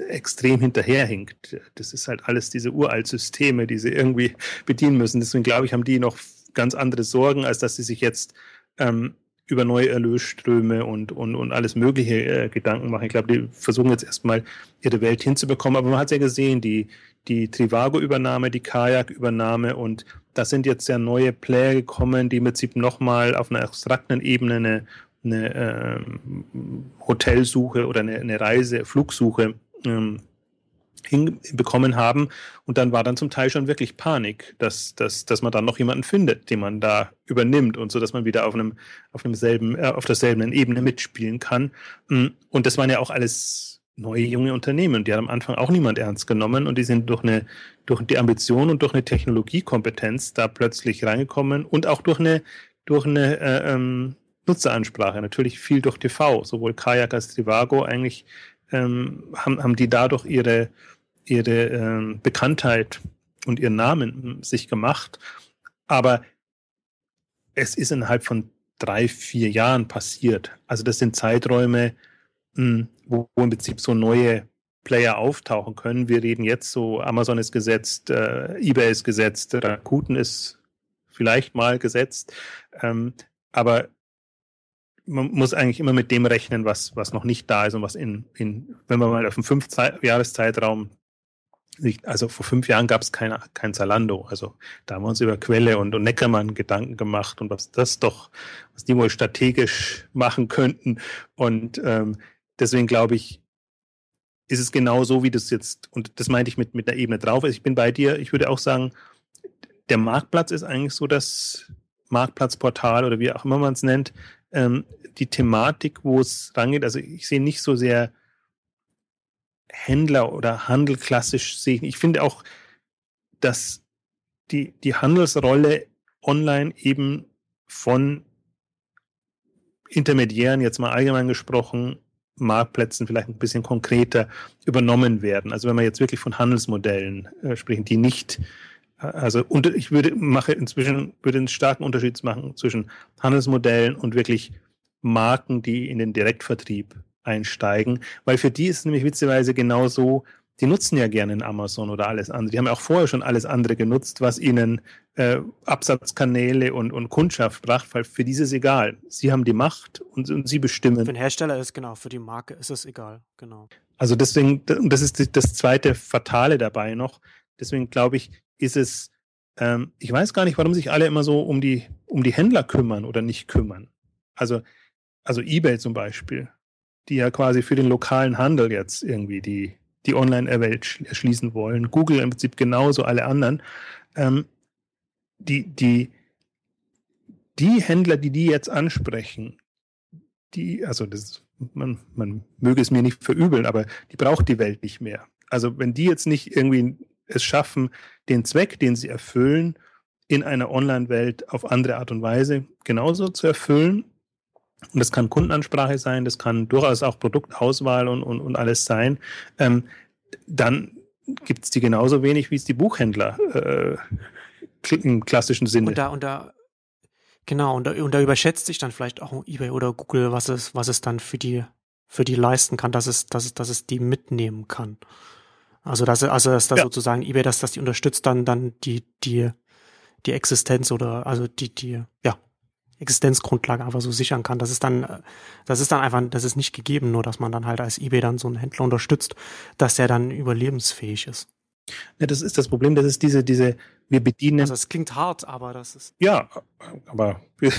Speaker 2: extrem hinterherhinkt. Das ist halt alles diese uralt Systeme, die sie irgendwie bedienen müssen. Deswegen glaube ich, haben die noch ganz andere Sorgen, als dass sie sich jetzt ähm, über neue Erlösströme und, und, und alles Mögliche äh, Gedanken machen. Ich glaube, die versuchen jetzt erstmal ihre Welt hinzubekommen. Aber man hat ja gesehen, die, die Trivago-Übernahme, die Kajak-Übernahme und da sind jetzt ja neue Player gekommen, die im Prinzip nochmal auf einer abstrakten Ebene eine, eine ähm, Hotelsuche oder eine, eine Reise, Flugsuche ähm, hinbekommen haben. Und dann war dann zum Teil schon wirklich Panik, dass, dass, dass man dann noch jemanden findet, den man da übernimmt und so, dass man wieder auf einem, auf einem selben, äh, auf derselben Ebene mitspielen kann. Mm, und das waren ja auch alles neue junge Unternehmen. Die hat am Anfang auch niemand ernst genommen und die sind durch eine, durch die Ambition und durch eine Technologiekompetenz da plötzlich reingekommen und auch durch eine, durch eine äh, ähm, Nutzeransprache. Natürlich viel durch TV, sowohl Kajak als Trivago eigentlich ähm, haben, haben die dadurch ihre, ihre ähm, Bekanntheit und ihren Namen sich gemacht. Aber es ist innerhalb von drei, vier Jahren passiert. Also das sind Zeiträume, mh, hm, wo, wo im Prinzip so neue Player auftauchen können. Wir reden jetzt so, Amazon ist gesetzt, äh, eBay ist gesetzt, Rakuten ist vielleicht mal gesetzt. Ähm, aber man muss eigentlich immer mit dem rechnen, was, was noch nicht da ist und was in, in wenn man mal auf einen fünf Jahreszeitraum also vor fünf Jahren gab es kein, kein Zalando. Also da haben wir uns über Quelle und, und Neckermann Gedanken gemacht und was das doch, was die wohl strategisch machen könnten. Und ähm, deswegen glaube ich, ist es genau so, wie das jetzt, und das meinte ich mit, mit der Ebene drauf. Also ich bin bei dir, ich würde auch sagen, der Marktplatz ist eigentlich so das Marktplatzportal oder wie auch immer man es nennt, ähm, die Thematik, wo es rangeht. Also ich sehe nicht so sehr Händler oder Handel klassisch sehen. Ich finde auch, dass die, die Handelsrolle online eben von Intermediären, jetzt mal allgemein gesprochen, Marktplätzen vielleicht ein bisschen konkreter übernommen werden. Also wenn wir jetzt wirklich von Handelsmodellen äh, sprechen, die nicht, also und ich würde mache inzwischen würde einen starken Unterschied machen zwischen Handelsmodellen und wirklich Marken, die in den Direktvertrieb einsteigen, weil für die ist es nämlich witzigerweise genauso, die nutzen ja gerne in Amazon oder alles andere. Die haben ja auch vorher schon alles andere genutzt, was ihnen äh, Absatzkanäle und, und Kundschaft bracht, weil für die ist es egal. Sie haben die Macht und, und sie bestimmen. Für
Speaker 1: den Hersteller ist genau, für die Marke ist es egal, genau.
Speaker 2: Also deswegen, das ist das zweite Fatale dabei noch. Deswegen glaube ich, ist es, ähm, ich weiß gar nicht, warum sich alle immer so um die, um die Händler kümmern oder nicht kümmern. Also, also eBay zum Beispiel die ja quasi für den lokalen Handel jetzt irgendwie die, die Online-Welt erschließen wollen. Google im Prinzip genauso, alle anderen. Ähm, die, die, die Händler, die die jetzt ansprechen, die, also das, man, man möge es mir nicht verübeln, aber die braucht die Welt nicht mehr. Also wenn die jetzt nicht irgendwie es schaffen, den Zweck, den sie erfüllen, in einer Online-Welt auf andere Art und Weise genauso zu erfüllen, und das kann Kundenansprache sein, das kann durchaus auch Produktauswahl und, und, und alles sein, ähm, dann gibt es die genauso wenig, wie es die Buchhändler äh, im klassischen Sinne.
Speaker 1: Und da, und da, genau, und da, und da überschätzt sich dann vielleicht auch eBay oder Google, was es, was es dann für die, für die leisten kann, dass es, dass dass es die mitnehmen kann. Also, dass, also, dass da ja. sozusagen eBay, dass, dass die unterstützt dann, dann die, die, die Existenz oder, also die, die, ja, Existenzgrundlage einfach so sichern kann. Das ist dann, das ist dann einfach, das ist nicht gegeben, nur dass man dann halt als eBay dann so einen Händler unterstützt, dass der dann überlebensfähig ist.
Speaker 2: Ja, das ist das Problem, das ist diese, diese, wir bedienen.
Speaker 1: Also es klingt hart, aber das ist.
Speaker 2: Ja, aber (laughs)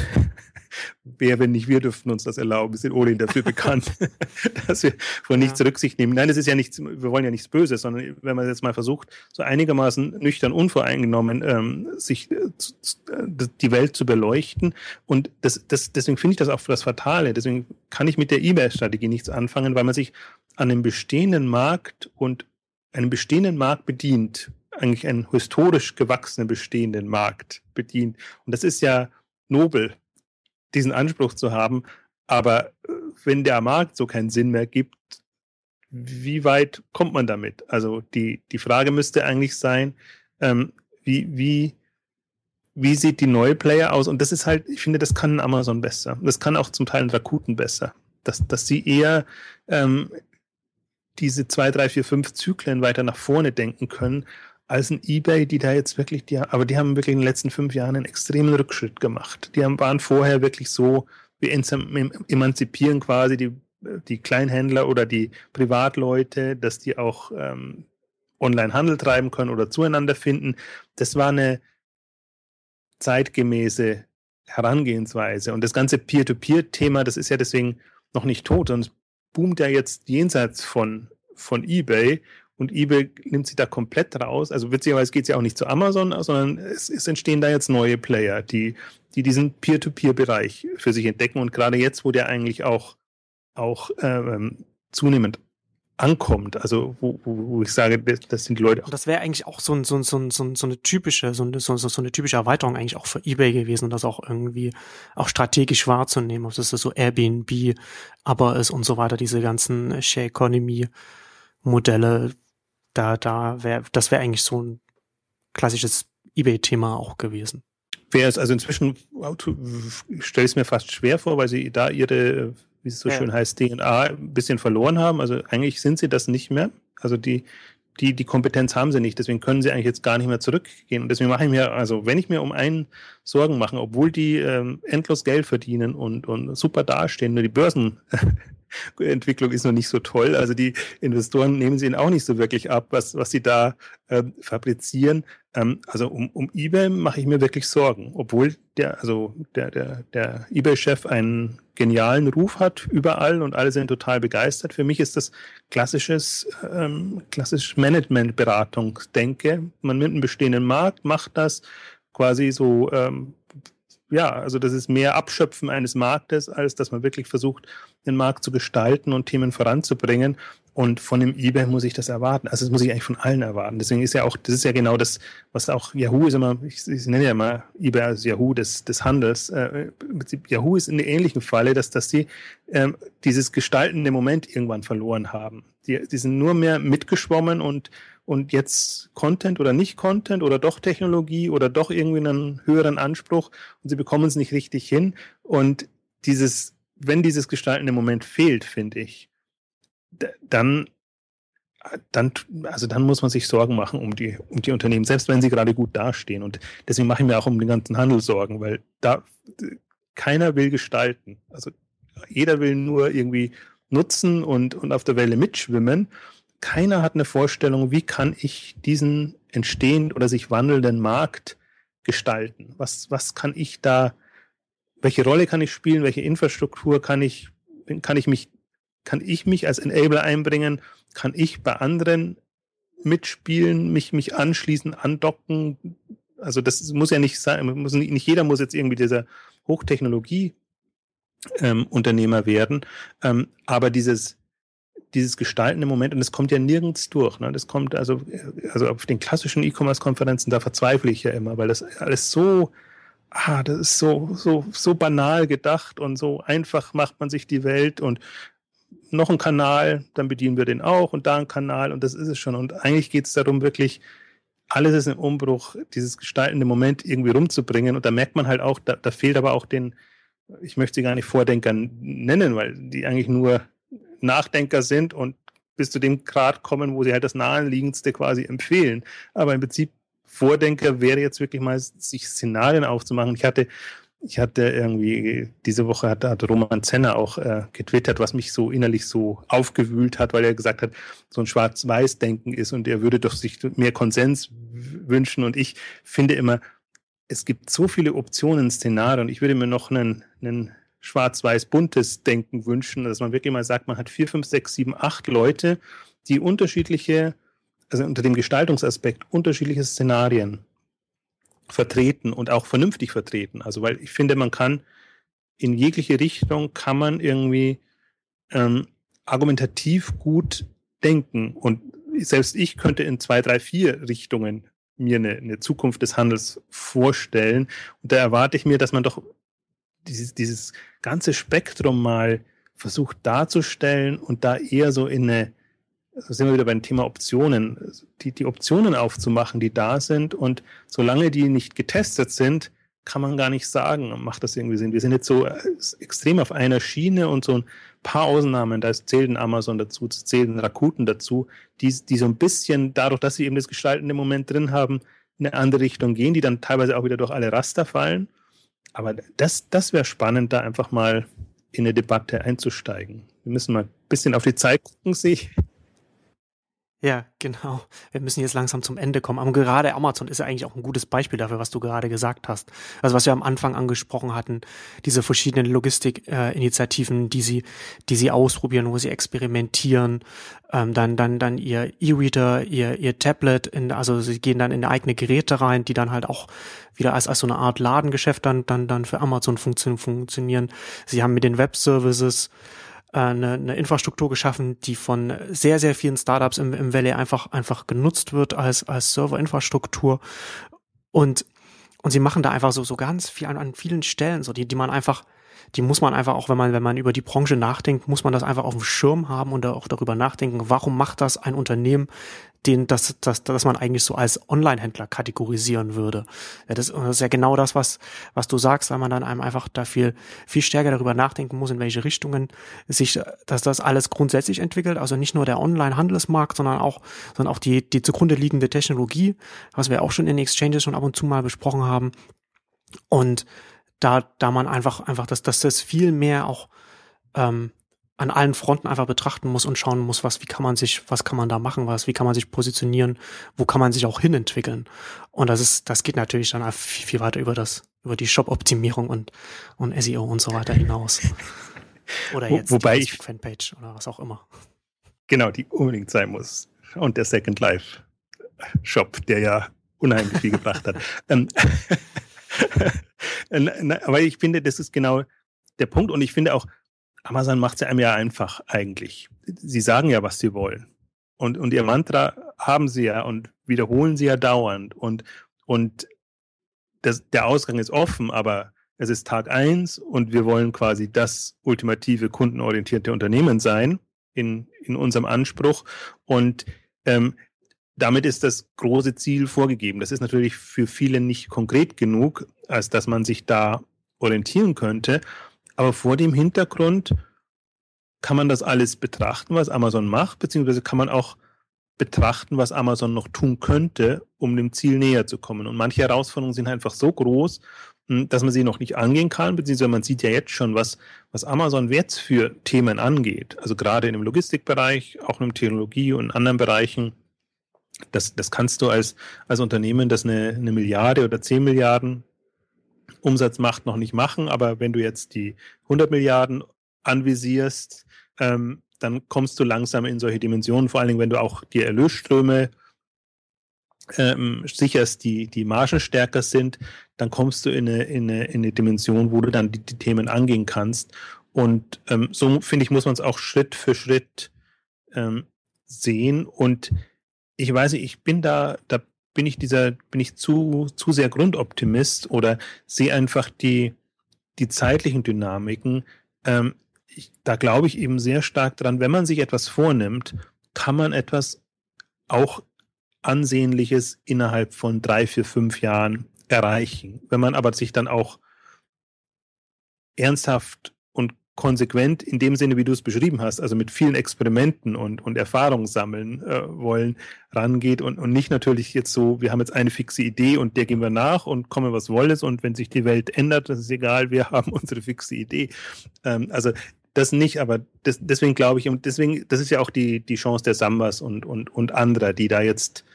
Speaker 2: wer, wenn nicht wir, dürften uns das erlauben. Wir sind ohnehin dafür bekannt, (laughs) dass wir von nichts ja. Rücksicht nehmen. Nein, das ist ja nichts, wir wollen ja nichts Böses, sondern wenn man jetzt mal versucht, so einigermaßen nüchtern, unvoreingenommen, ähm, sich äh, die Welt zu beleuchten. Und das, das, deswegen finde ich das auch das Fatale. Deswegen kann ich mit der E-Mail-Strategie nichts anfangen, weil man sich an dem bestehenden Markt und einen bestehenden Markt bedient, eigentlich einen historisch gewachsenen bestehenden Markt bedient. Und das ist ja nobel, diesen Anspruch zu haben. Aber äh, wenn der Markt so keinen Sinn mehr gibt, wie weit kommt man damit? Also die, die Frage müsste eigentlich sein, ähm, wie, wie, wie sieht die neue Player aus? Und das ist halt, ich finde, das kann Amazon besser. Das kann auch zum Teil ein Rakuten besser. Dass, dass sie eher ähm, diese zwei, drei, vier, fünf Zyklen weiter nach vorne denken können, als ein eBay, die da jetzt wirklich, die, aber die haben wirklich in den letzten fünf Jahren einen extremen Rückschritt gemacht. Die haben, waren vorher wirklich so, wir emanzipieren quasi die, die Kleinhändler oder die Privatleute, dass die auch ähm, Online-Handel treiben können oder zueinander finden. Das war eine zeitgemäße Herangehensweise. Und das ganze Peer-to-Peer-Thema, das ist ja deswegen noch nicht tot, sondern boomt ja jetzt jenseits von, von eBay und eBay nimmt sich da komplett raus. Also witzigerweise geht es ja auch nicht zu Amazon, sondern es, es, entstehen da jetzt neue Player, die, die diesen Peer-to-Peer-Bereich für sich entdecken. Und gerade jetzt, wo der eigentlich auch, auch ähm, zunehmend ankommt, also wo, wo ich sage, das sind die Leute.
Speaker 1: Und das wäre eigentlich auch so, ein, so, ein, so, ein, so eine typische, so eine, so, so eine typische Erweiterung eigentlich auch für eBay gewesen das auch irgendwie auch strategisch wahrzunehmen, ob das so Airbnb, aber ist und so weiter, diese ganzen Share Economy Modelle, da, da wäre, das wäre eigentlich so ein klassisches eBay-Thema auch gewesen.
Speaker 2: Wäre es also inzwischen, stelle ich es mir fast schwer vor, weil sie da ihre wie es so ja. schön heißt, DNA ein bisschen verloren haben. Also eigentlich sind sie das nicht mehr. Also die, die, die Kompetenz haben sie nicht. Deswegen können sie eigentlich jetzt gar nicht mehr zurückgehen. Und deswegen mache ich mir, also wenn ich mir um einen Sorgen mache, obwohl die ähm, endlos Geld verdienen und, und super dastehen, nur die Börsen Entwicklung ist noch nicht so toll. Also die Investoren nehmen sie ihnen auch nicht so wirklich ab, was, was sie da ähm, fabrizieren. Ähm, also um, um eBay mache ich mir wirklich Sorgen, obwohl der, also der, der, der eBay-Chef einen genialen Ruf hat überall und alle sind total begeistert. Für mich ist das klassisches, ähm, klassisch Managementberatungsdenke. Man nimmt einen bestehenden Markt, macht das quasi so ähm, ja, also das ist mehr Abschöpfen eines Marktes, als dass man wirklich versucht, den Markt zu gestalten und Themen voranzubringen. Und von dem eBay muss ich das erwarten. Also das muss ich eigentlich von allen erwarten. Deswegen ist ja auch, das ist ja genau das, was auch Yahoo ist immer, ich, ich nenne ja mal eBay als Yahoo des, des Handels. Äh, Yahoo ist in der ähnlichen Falle, dass, dass sie ähm, dieses gestaltende Moment irgendwann verloren haben. Die, die sind nur mehr mitgeschwommen und und jetzt Content oder nicht Content oder doch Technologie oder doch irgendwie einen höheren Anspruch und sie bekommen es nicht richtig hin. Und dieses, wenn dieses gestaltende Moment fehlt, finde ich, dann, dann, also dann muss man sich Sorgen machen um die, um die Unternehmen, selbst wenn sie gerade gut dastehen. Und deswegen mache ich mir auch um den ganzen Handel Sorgen, weil da keiner will gestalten. Also jeder will nur irgendwie nutzen und, und auf der Welle mitschwimmen keiner hat eine Vorstellung, wie kann ich diesen entstehend oder sich wandelnden Markt gestalten? Was, was kann ich da, welche Rolle kann ich spielen? Welche Infrastruktur kann ich, kann ich mich, kann ich mich als Enabler einbringen? Kann ich bei anderen mitspielen, mich, mich anschließen, andocken? Also das muss ja nicht sein, muss nicht, nicht jeder muss jetzt irgendwie dieser Hochtechnologie ähm, Unternehmer werden. Ähm, aber dieses, dieses gestaltende Moment und es kommt ja nirgends durch. Ne? Das kommt also, also auf den klassischen E-Commerce-Konferenzen, da verzweifle ich ja immer, weil das alles so, ah, das ist so, so, so banal gedacht und so einfach macht man sich die Welt und noch ein Kanal, dann bedienen wir den auch und da ein Kanal und das ist es schon. Und eigentlich geht es darum, wirklich alles ist im Umbruch, dieses gestaltende Moment irgendwie rumzubringen. Und da merkt man halt auch, da, da fehlt aber auch den, ich möchte sie gar nicht Vordenkern nennen, weil die eigentlich nur Nachdenker sind und bis zu dem Grad kommen, wo sie halt das Naheliegendste quasi empfehlen. Aber im Prinzip Vordenker wäre jetzt wirklich mal, sich Szenarien aufzumachen. Ich hatte, ich hatte irgendwie, diese Woche hat, hat Roman Zenner auch äh, getwittert, was mich so innerlich so aufgewühlt hat, weil er gesagt hat, so ein Schwarz-Weiß-Denken ist und er würde doch sich mehr Konsens wünschen. Und ich finde immer, es gibt so viele Optionen, Szenarien. Ich würde mir noch einen, einen schwarz-weiß-buntes Denken wünschen, dass man wirklich mal sagt, man hat vier, fünf, sechs, sieben, acht Leute, die unterschiedliche, also unter dem Gestaltungsaspekt unterschiedliche Szenarien vertreten und auch vernünftig vertreten. Also weil ich finde, man kann in jegliche Richtung kann man irgendwie ähm, argumentativ gut denken und selbst ich könnte in zwei, drei, vier Richtungen mir eine, eine Zukunft des Handels vorstellen. Und da erwarte ich mir, dass man doch dieses, dieses ganze Spektrum mal versucht darzustellen und da eher so in eine, so sind wir wieder beim Thema Optionen, die, die Optionen aufzumachen, die da sind und solange die nicht getestet sind, kann man gar nicht sagen, macht das irgendwie Sinn. Wir sind jetzt so äh, extrem auf einer Schiene und so ein paar Ausnahmen, da zählt ein Amazon dazu, zählt ein Rakuten dazu, die, die so ein bisschen dadurch, dass sie eben das gestaltende Moment drin haben, in eine andere Richtung gehen, die dann teilweise auch wieder durch alle Raster fallen. Aber das, das wäre spannend, da einfach mal in eine Debatte einzusteigen. Wir müssen mal ein bisschen auf die Zeit gucken, sehe ich.
Speaker 1: Ja, genau. Wir müssen jetzt langsam zum Ende kommen. Aber gerade Amazon ist ja eigentlich auch ein gutes Beispiel dafür, was du gerade gesagt hast. Also was wir am Anfang angesprochen hatten, diese verschiedenen Logistikinitiativen, äh, die sie, die sie ausprobieren, wo sie experimentieren, ähm, dann, dann, dann ihr E-Reader, ihr, ihr Tablet, in, also sie gehen dann in eigene Geräte rein, die dann halt auch wieder als, als so eine Art Ladengeschäft dann, dann, dann für Amazon funktio funktionieren. Sie haben mit den Web-Services eine, eine Infrastruktur geschaffen, die von sehr, sehr vielen Startups im, im Valley einfach, einfach genutzt wird als, als Serverinfrastruktur. Und, und sie machen da einfach so, so ganz viel an, an vielen Stellen, so die, die man einfach, die muss man einfach auch, wenn man, wenn man über die Branche nachdenkt, muss man das einfach auf dem Schirm haben und auch darüber nachdenken, warum macht das ein Unternehmen, den, das, das, das man eigentlich so als Online-Händler kategorisieren würde. Ja, das, das, ist ja genau das, was, was du sagst, weil man dann einem einfach da viel, viel stärker darüber nachdenken muss, in welche Richtungen sich, dass das alles grundsätzlich entwickelt. Also nicht nur der Online-Handelsmarkt, sondern auch, sondern auch die, die zugrunde liegende Technologie, was wir auch schon in Exchanges schon ab und zu mal besprochen haben. Und da, da man einfach, einfach, dass, dass das viel mehr auch ähm, an allen Fronten einfach betrachten muss und schauen muss, was, wie kann man sich, was kann man da machen, was, wie kann man sich positionieren, wo kann man sich auch hinentwickeln. Und das ist, das geht natürlich dann viel, viel weiter über das, über die Shop-Optimierung und, und SEO und so weiter hinaus. (laughs) Oder jetzt
Speaker 2: Wo, wobei die ich,
Speaker 1: Fanpage oder was auch immer.
Speaker 2: Genau, die unbedingt sein muss. Und der Second Life Shop, der ja unheimlich viel gebracht hat. (laughs) Ähm, (laughs) aber ich finde, das ist genau der Punkt. Und ich finde auch, Amazon macht es einem ja einfach eigentlich. Sie sagen ja, was sie wollen. Und, und ihr Mantra haben sie ja und wiederholen sie ja dauernd. Und, und das, der Ausgang ist offen, aber es ist Tag eins und wir wollen quasi das ultimative kundenorientierte Unternehmen sein in, in unserem Anspruch. Und ähm, damit ist das große Ziel vorgegeben. Das ist natürlich für viele nicht konkret genug, als dass man sich da orientieren könnte. Aber vor dem Hintergrund kann man das alles betrachten, was Amazon macht, beziehungsweise kann man auch betrachten, was Amazon noch tun könnte, um dem Ziel näher zu kommen. Und manche Herausforderungen sind einfach so groß, hm, dass man sie noch nicht angehen kann, beziehungsweise man sieht ja jetzt schon, was, was Amazon jetzt für Themen angeht. Also gerade in dem Logistikbereich, auch in der Technologie und anderen Bereichen. Das, das kannst du als, als Unternehmen, das eine, eine Milliarde oder zehn Milliarden Umsatz macht, noch nicht machen. Aber wenn du jetzt die 100 Milliarden anvisierst, ähm, dann kommst du langsam in solche Dimensionen, vor allen Dingen, wenn du auch die Erlösströme ähm, sicherst, die, die Margen stärker sind, dann kommst du in eine, in eine, in eine Dimension, wo du dann die, die Themen angehen kannst. Und ähm, so, finde ich, muss man es auch Schritt für Schritt ähm, sehen. Und ich weiß nicht, ich bin da, da bin ich dieser, bin ich zu, zu sehr Grundoptimist oder sehe einfach die, die zeitlichen Dynamiken. Ähm, ich, da glaube ich eben sehr stark dran, wenn man sich etwas vornimmt, kann man etwas auch Ansehnliches innerhalb von drei, vier, fünf Jahren erreichen. Wenn man aber sich dann auch ernsthaft konsequent in dem Sinne, wie du es beschrieben hast, also mit vielen Experimenten und, und Erfahrungen sammeln äh, wollen, rangeht und, und nicht natürlich jetzt so, wir haben jetzt eine fixe Idee und der gehen wir nach und kommen was wolles und wenn sich die Welt ändert, das ist egal, wir (laughs) haben unsere fixe Idee. Ähm, also das nicht, aber das, deswegen glaube ich, und deswegen, das ist ja auch die, die Chance der Sambas und, und, und anderer, die da jetzt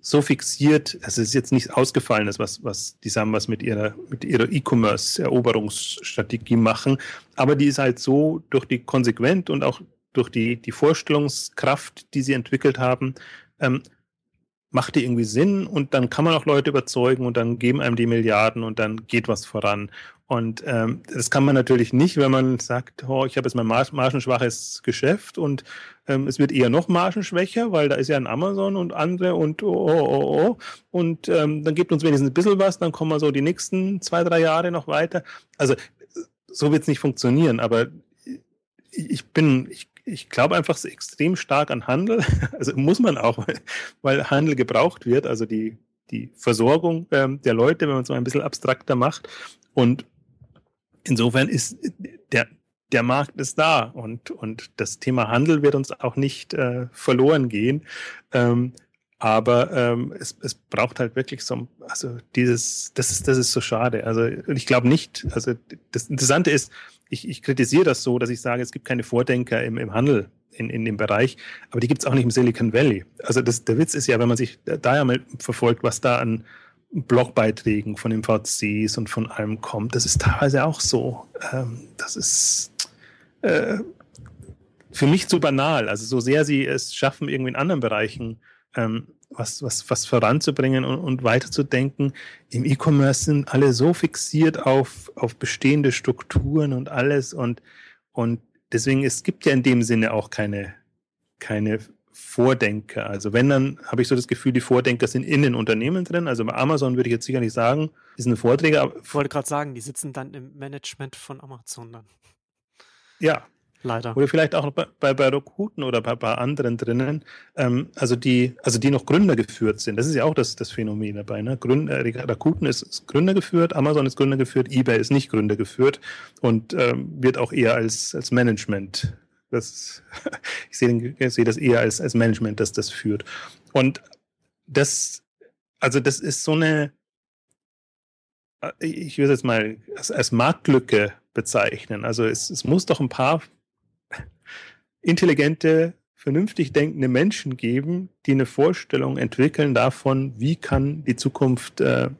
Speaker 2: so fixiert, es ist jetzt nicht ausgefallen ist, was, was die Sambas mit ihrer, mit ihrer E-Commerce-Eroberungsstrategie machen. Aber die ist halt so durch die konsequent und auch durch die, die Vorstellungskraft, die sie entwickelt haben, ähm, macht die irgendwie Sinn und dann kann man auch Leute überzeugen und dann geben einem die Milliarden und dann geht was voran. Und ähm, das kann man natürlich nicht, wenn man sagt, oh, ich habe jetzt mein margenschwaches Geschäft und ähm, es wird eher noch margenschwächer, weil da ist ja ein Amazon und andere und oh, oh, oh, oh. Und ähm, dann gibt uns wenigstens ein bisschen was, dann kommen wir so die nächsten zwei, drei Jahre noch weiter. Also so wird es nicht funktionieren, aber ich bin, ich, ich glaube einfach extrem stark an Handel. (laughs) Also muss man auch, weil Handel gebraucht wird, also die, die Versorgung ähm, der Leute, wenn man es mal ein bisschen abstrakter macht. Und insofern ist der, der Markt ist da und, und das Thema Handel wird uns auch nicht äh, verloren gehen. Ähm, aber ähm, es, es braucht halt wirklich so, also dieses, das ist, das ist so schade. Also ich glaube nicht, also das Interessante ist, ich, ich kritisiere das so, dass ich sage, es gibt keine Vordenker im, im Handel in, in dem Bereich, aber die gibt es auch nicht im Silicon Valley. Also das, der Witz ist ja, wenn man sich da ja mal verfolgt, was da an Blogbeiträgen von den VCs und von allem kommt. Das ist teilweise auch so. Ähm, das ist äh, für mich zu banal. Also so sehr sie es schaffen, irgendwie in anderen Bereichen ähm, was, was, was voranzubringen und, und weiterzudenken. Im E-Commerce sind alle so fixiert auf, auf bestehende Strukturen und alles und, und deswegen, es gibt ja in dem Sinne auch keine, keine Vordenker. Also wenn, dann habe ich so das Gefühl, die Vordenker sind in den Unternehmen drin. Also bei Amazon würde ich jetzt sicher nicht sagen, die sind Vorträge.
Speaker 1: Ich wollte gerade sagen, die sitzen dann im Management von Amazon dann.
Speaker 2: Ja. Leider. Oder vielleicht auch bei, bei, bei Rakuten oder bei, bei anderen drinnen, ähm, also die, also die noch Gründer geführt sind. Das ist ja auch das, das Phänomen dabei. Ne? Gründer, äh, Rakuten ist, ist Gründer geführt, Amazon ist Gründer geführt, eBay ist nicht Gründer geführt und ähm, wird auch eher als, als Management das, (laughs) ich sehe, ich das eher als, als Management, das das führt. Und das, also das ist so eine, ich würde es jetzt mal als, als Marktlücke bezeichnen. Also es, es muss doch ein paar (laughs) intelligente, vernünftig denkende Menschen geben, die eine Vorstellung entwickeln davon, wie kann die Zukunft äh,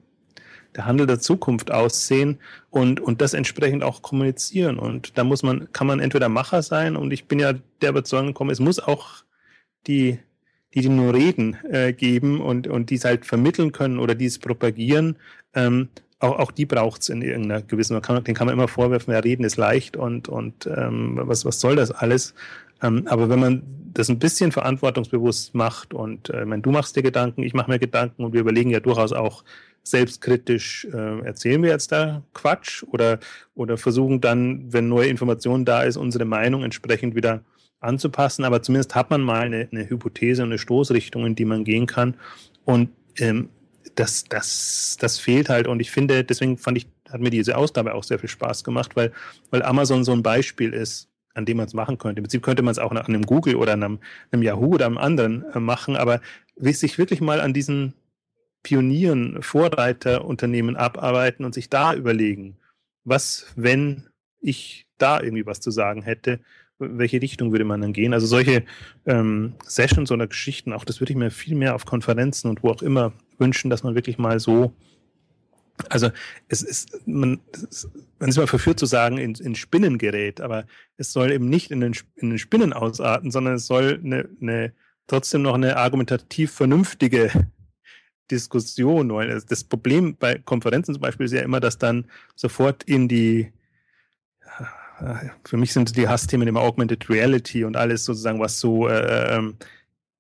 Speaker 2: der Handel der Zukunft aussehen und, und das entsprechend auch kommunizieren. Und da muss man, kann man entweder Macher sein und ich bin ja der Überzeugung gekommen, es muss auch die, die, die nur reden, äh, geben und, und die es halt vermitteln können oder die es propagieren. Ähm, auch, auch die braucht es in irgendeiner gewissen, man kann, den kann man immer vorwerfen, ja, reden ist leicht und, und ähm, was, was soll das alles? Ähm, aber wenn man das ein bisschen verantwortungsbewusst macht und äh, mein, du machst dir Gedanken, ich mache mir Gedanken und wir überlegen ja durchaus auch, selbstkritisch, äh, erzählen wir jetzt da Quatsch oder, oder versuchen dann, wenn neue Informationen da ist, unsere Meinung entsprechend wieder anzupassen. Aber zumindest hat man mal eine, eine Hypothese und eine Stoßrichtung, in die man gehen kann. Und ähm, das, das, das fehlt halt. Und ich finde, deswegen fand ich, hat mir diese Ausgabe auch sehr viel Spaß gemacht, weil, weil Amazon so ein Beispiel ist, an dem man es machen könnte. Im Prinzip könnte man es auch an einem Google oder einem, einem Yahoo oder einem anderen äh, machen, aber sich wirklich mal an diesen Pionieren, Vorreiterunternehmen abarbeiten und sich da überlegen, was, wenn ich da irgendwie was zu sagen hätte, welche Richtung würde man dann gehen? Also solche ähm, Sessions oder Geschichten, auch das würde ich mir viel mehr auf Konferenzen und wo auch immer wünschen, dass man wirklich mal so, also es ist, man, man ist mal verführt zu sagen, in, in Spinnen gerät, aber es soll eben nicht in den, in den Spinnen ausarten, sondern es soll eine, eine trotzdem noch eine argumentativ vernünftige Diskussion, weil das Problem bei Konferenzen zum Beispiel ist ja immer, dass dann sofort in die, für mich sind die Hassthemen immer Augmented Reality und alles sozusagen, was so, äh, ähm,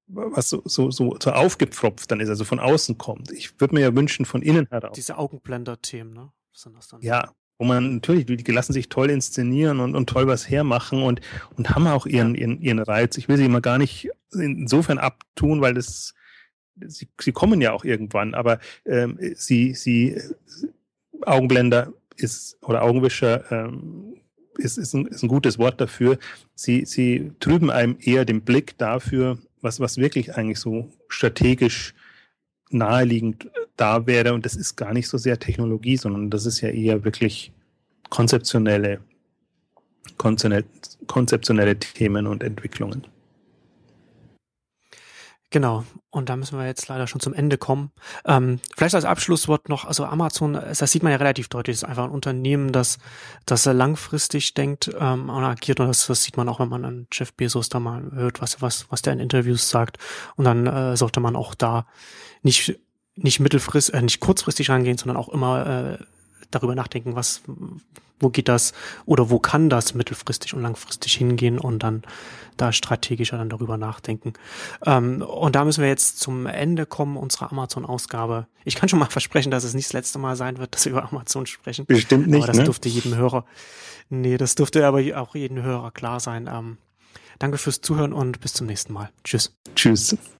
Speaker 2: was so, so, so, so aufgepfropft dann ist, also von außen kommt. Ich würde mir ja wünschen, von innen heraus.
Speaker 1: Diese Augenblender-Themen, ne?
Speaker 2: Sind das dann? Ja, wo man natürlich, die lassen sich toll inszenieren und, und toll was hermachen und, und haben auch ihren, ihren, ihren Reiz. Ich will sie immer gar nicht insofern abtun, weil das sie, sie kommen ja auch irgendwann, aber ähm, sie, sie, Augenblender ist oder Augenwischer ähm, ist, ist, ein, ist ein gutes Wort dafür. Sie, sie trüben einem eher den Blick dafür, was, was wirklich eigentlich so strategisch naheliegend da wäre. Und das ist gar nicht so sehr Technologie, sondern das ist ja eher wirklich konzeptionelle, konzeptionelle Themen und Entwicklungen.
Speaker 1: Genau. Und da müssen wir jetzt leider schon zum Ende kommen. Ähm, vielleicht als Abschlusswort noch, also Amazon, das sieht man ja relativ deutlich, ist einfach ein Unternehmen, das, das langfristig denkt ähm, und agiert. Und das, das sieht man auch, wenn man an Jeff Bezos da mal hört, was, was, was der in Interviews sagt. Und dann äh, sollte man auch da nicht, nicht mittelfristig, äh, nicht kurzfristig rangehen, sondern auch immer äh, darüber nachdenken, was, wo geht das oder wo kann das mittelfristig und langfristig hingehen und dann da strategischer dann darüber nachdenken. Ähm, und da müssen wir jetzt zum Ende kommen unserer Amazon-Ausgabe. Ich kann schon mal (laughs) versprechen, dass es nicht das letzte Mal sein wird, dass wir über Amazon sprechen.
Speaker 2: Bestimmt nicht.
Speaker 1: Aber das
Speaker 2: ne?
Speaker 1: dürfte jedem Hörer, nee, das dürfte aber auch jedem Hörer klar sein. Ähm, danke fürs Zuhören und bis zum nächsten Mal. Tschüss.
Speaker 2: Tschüss.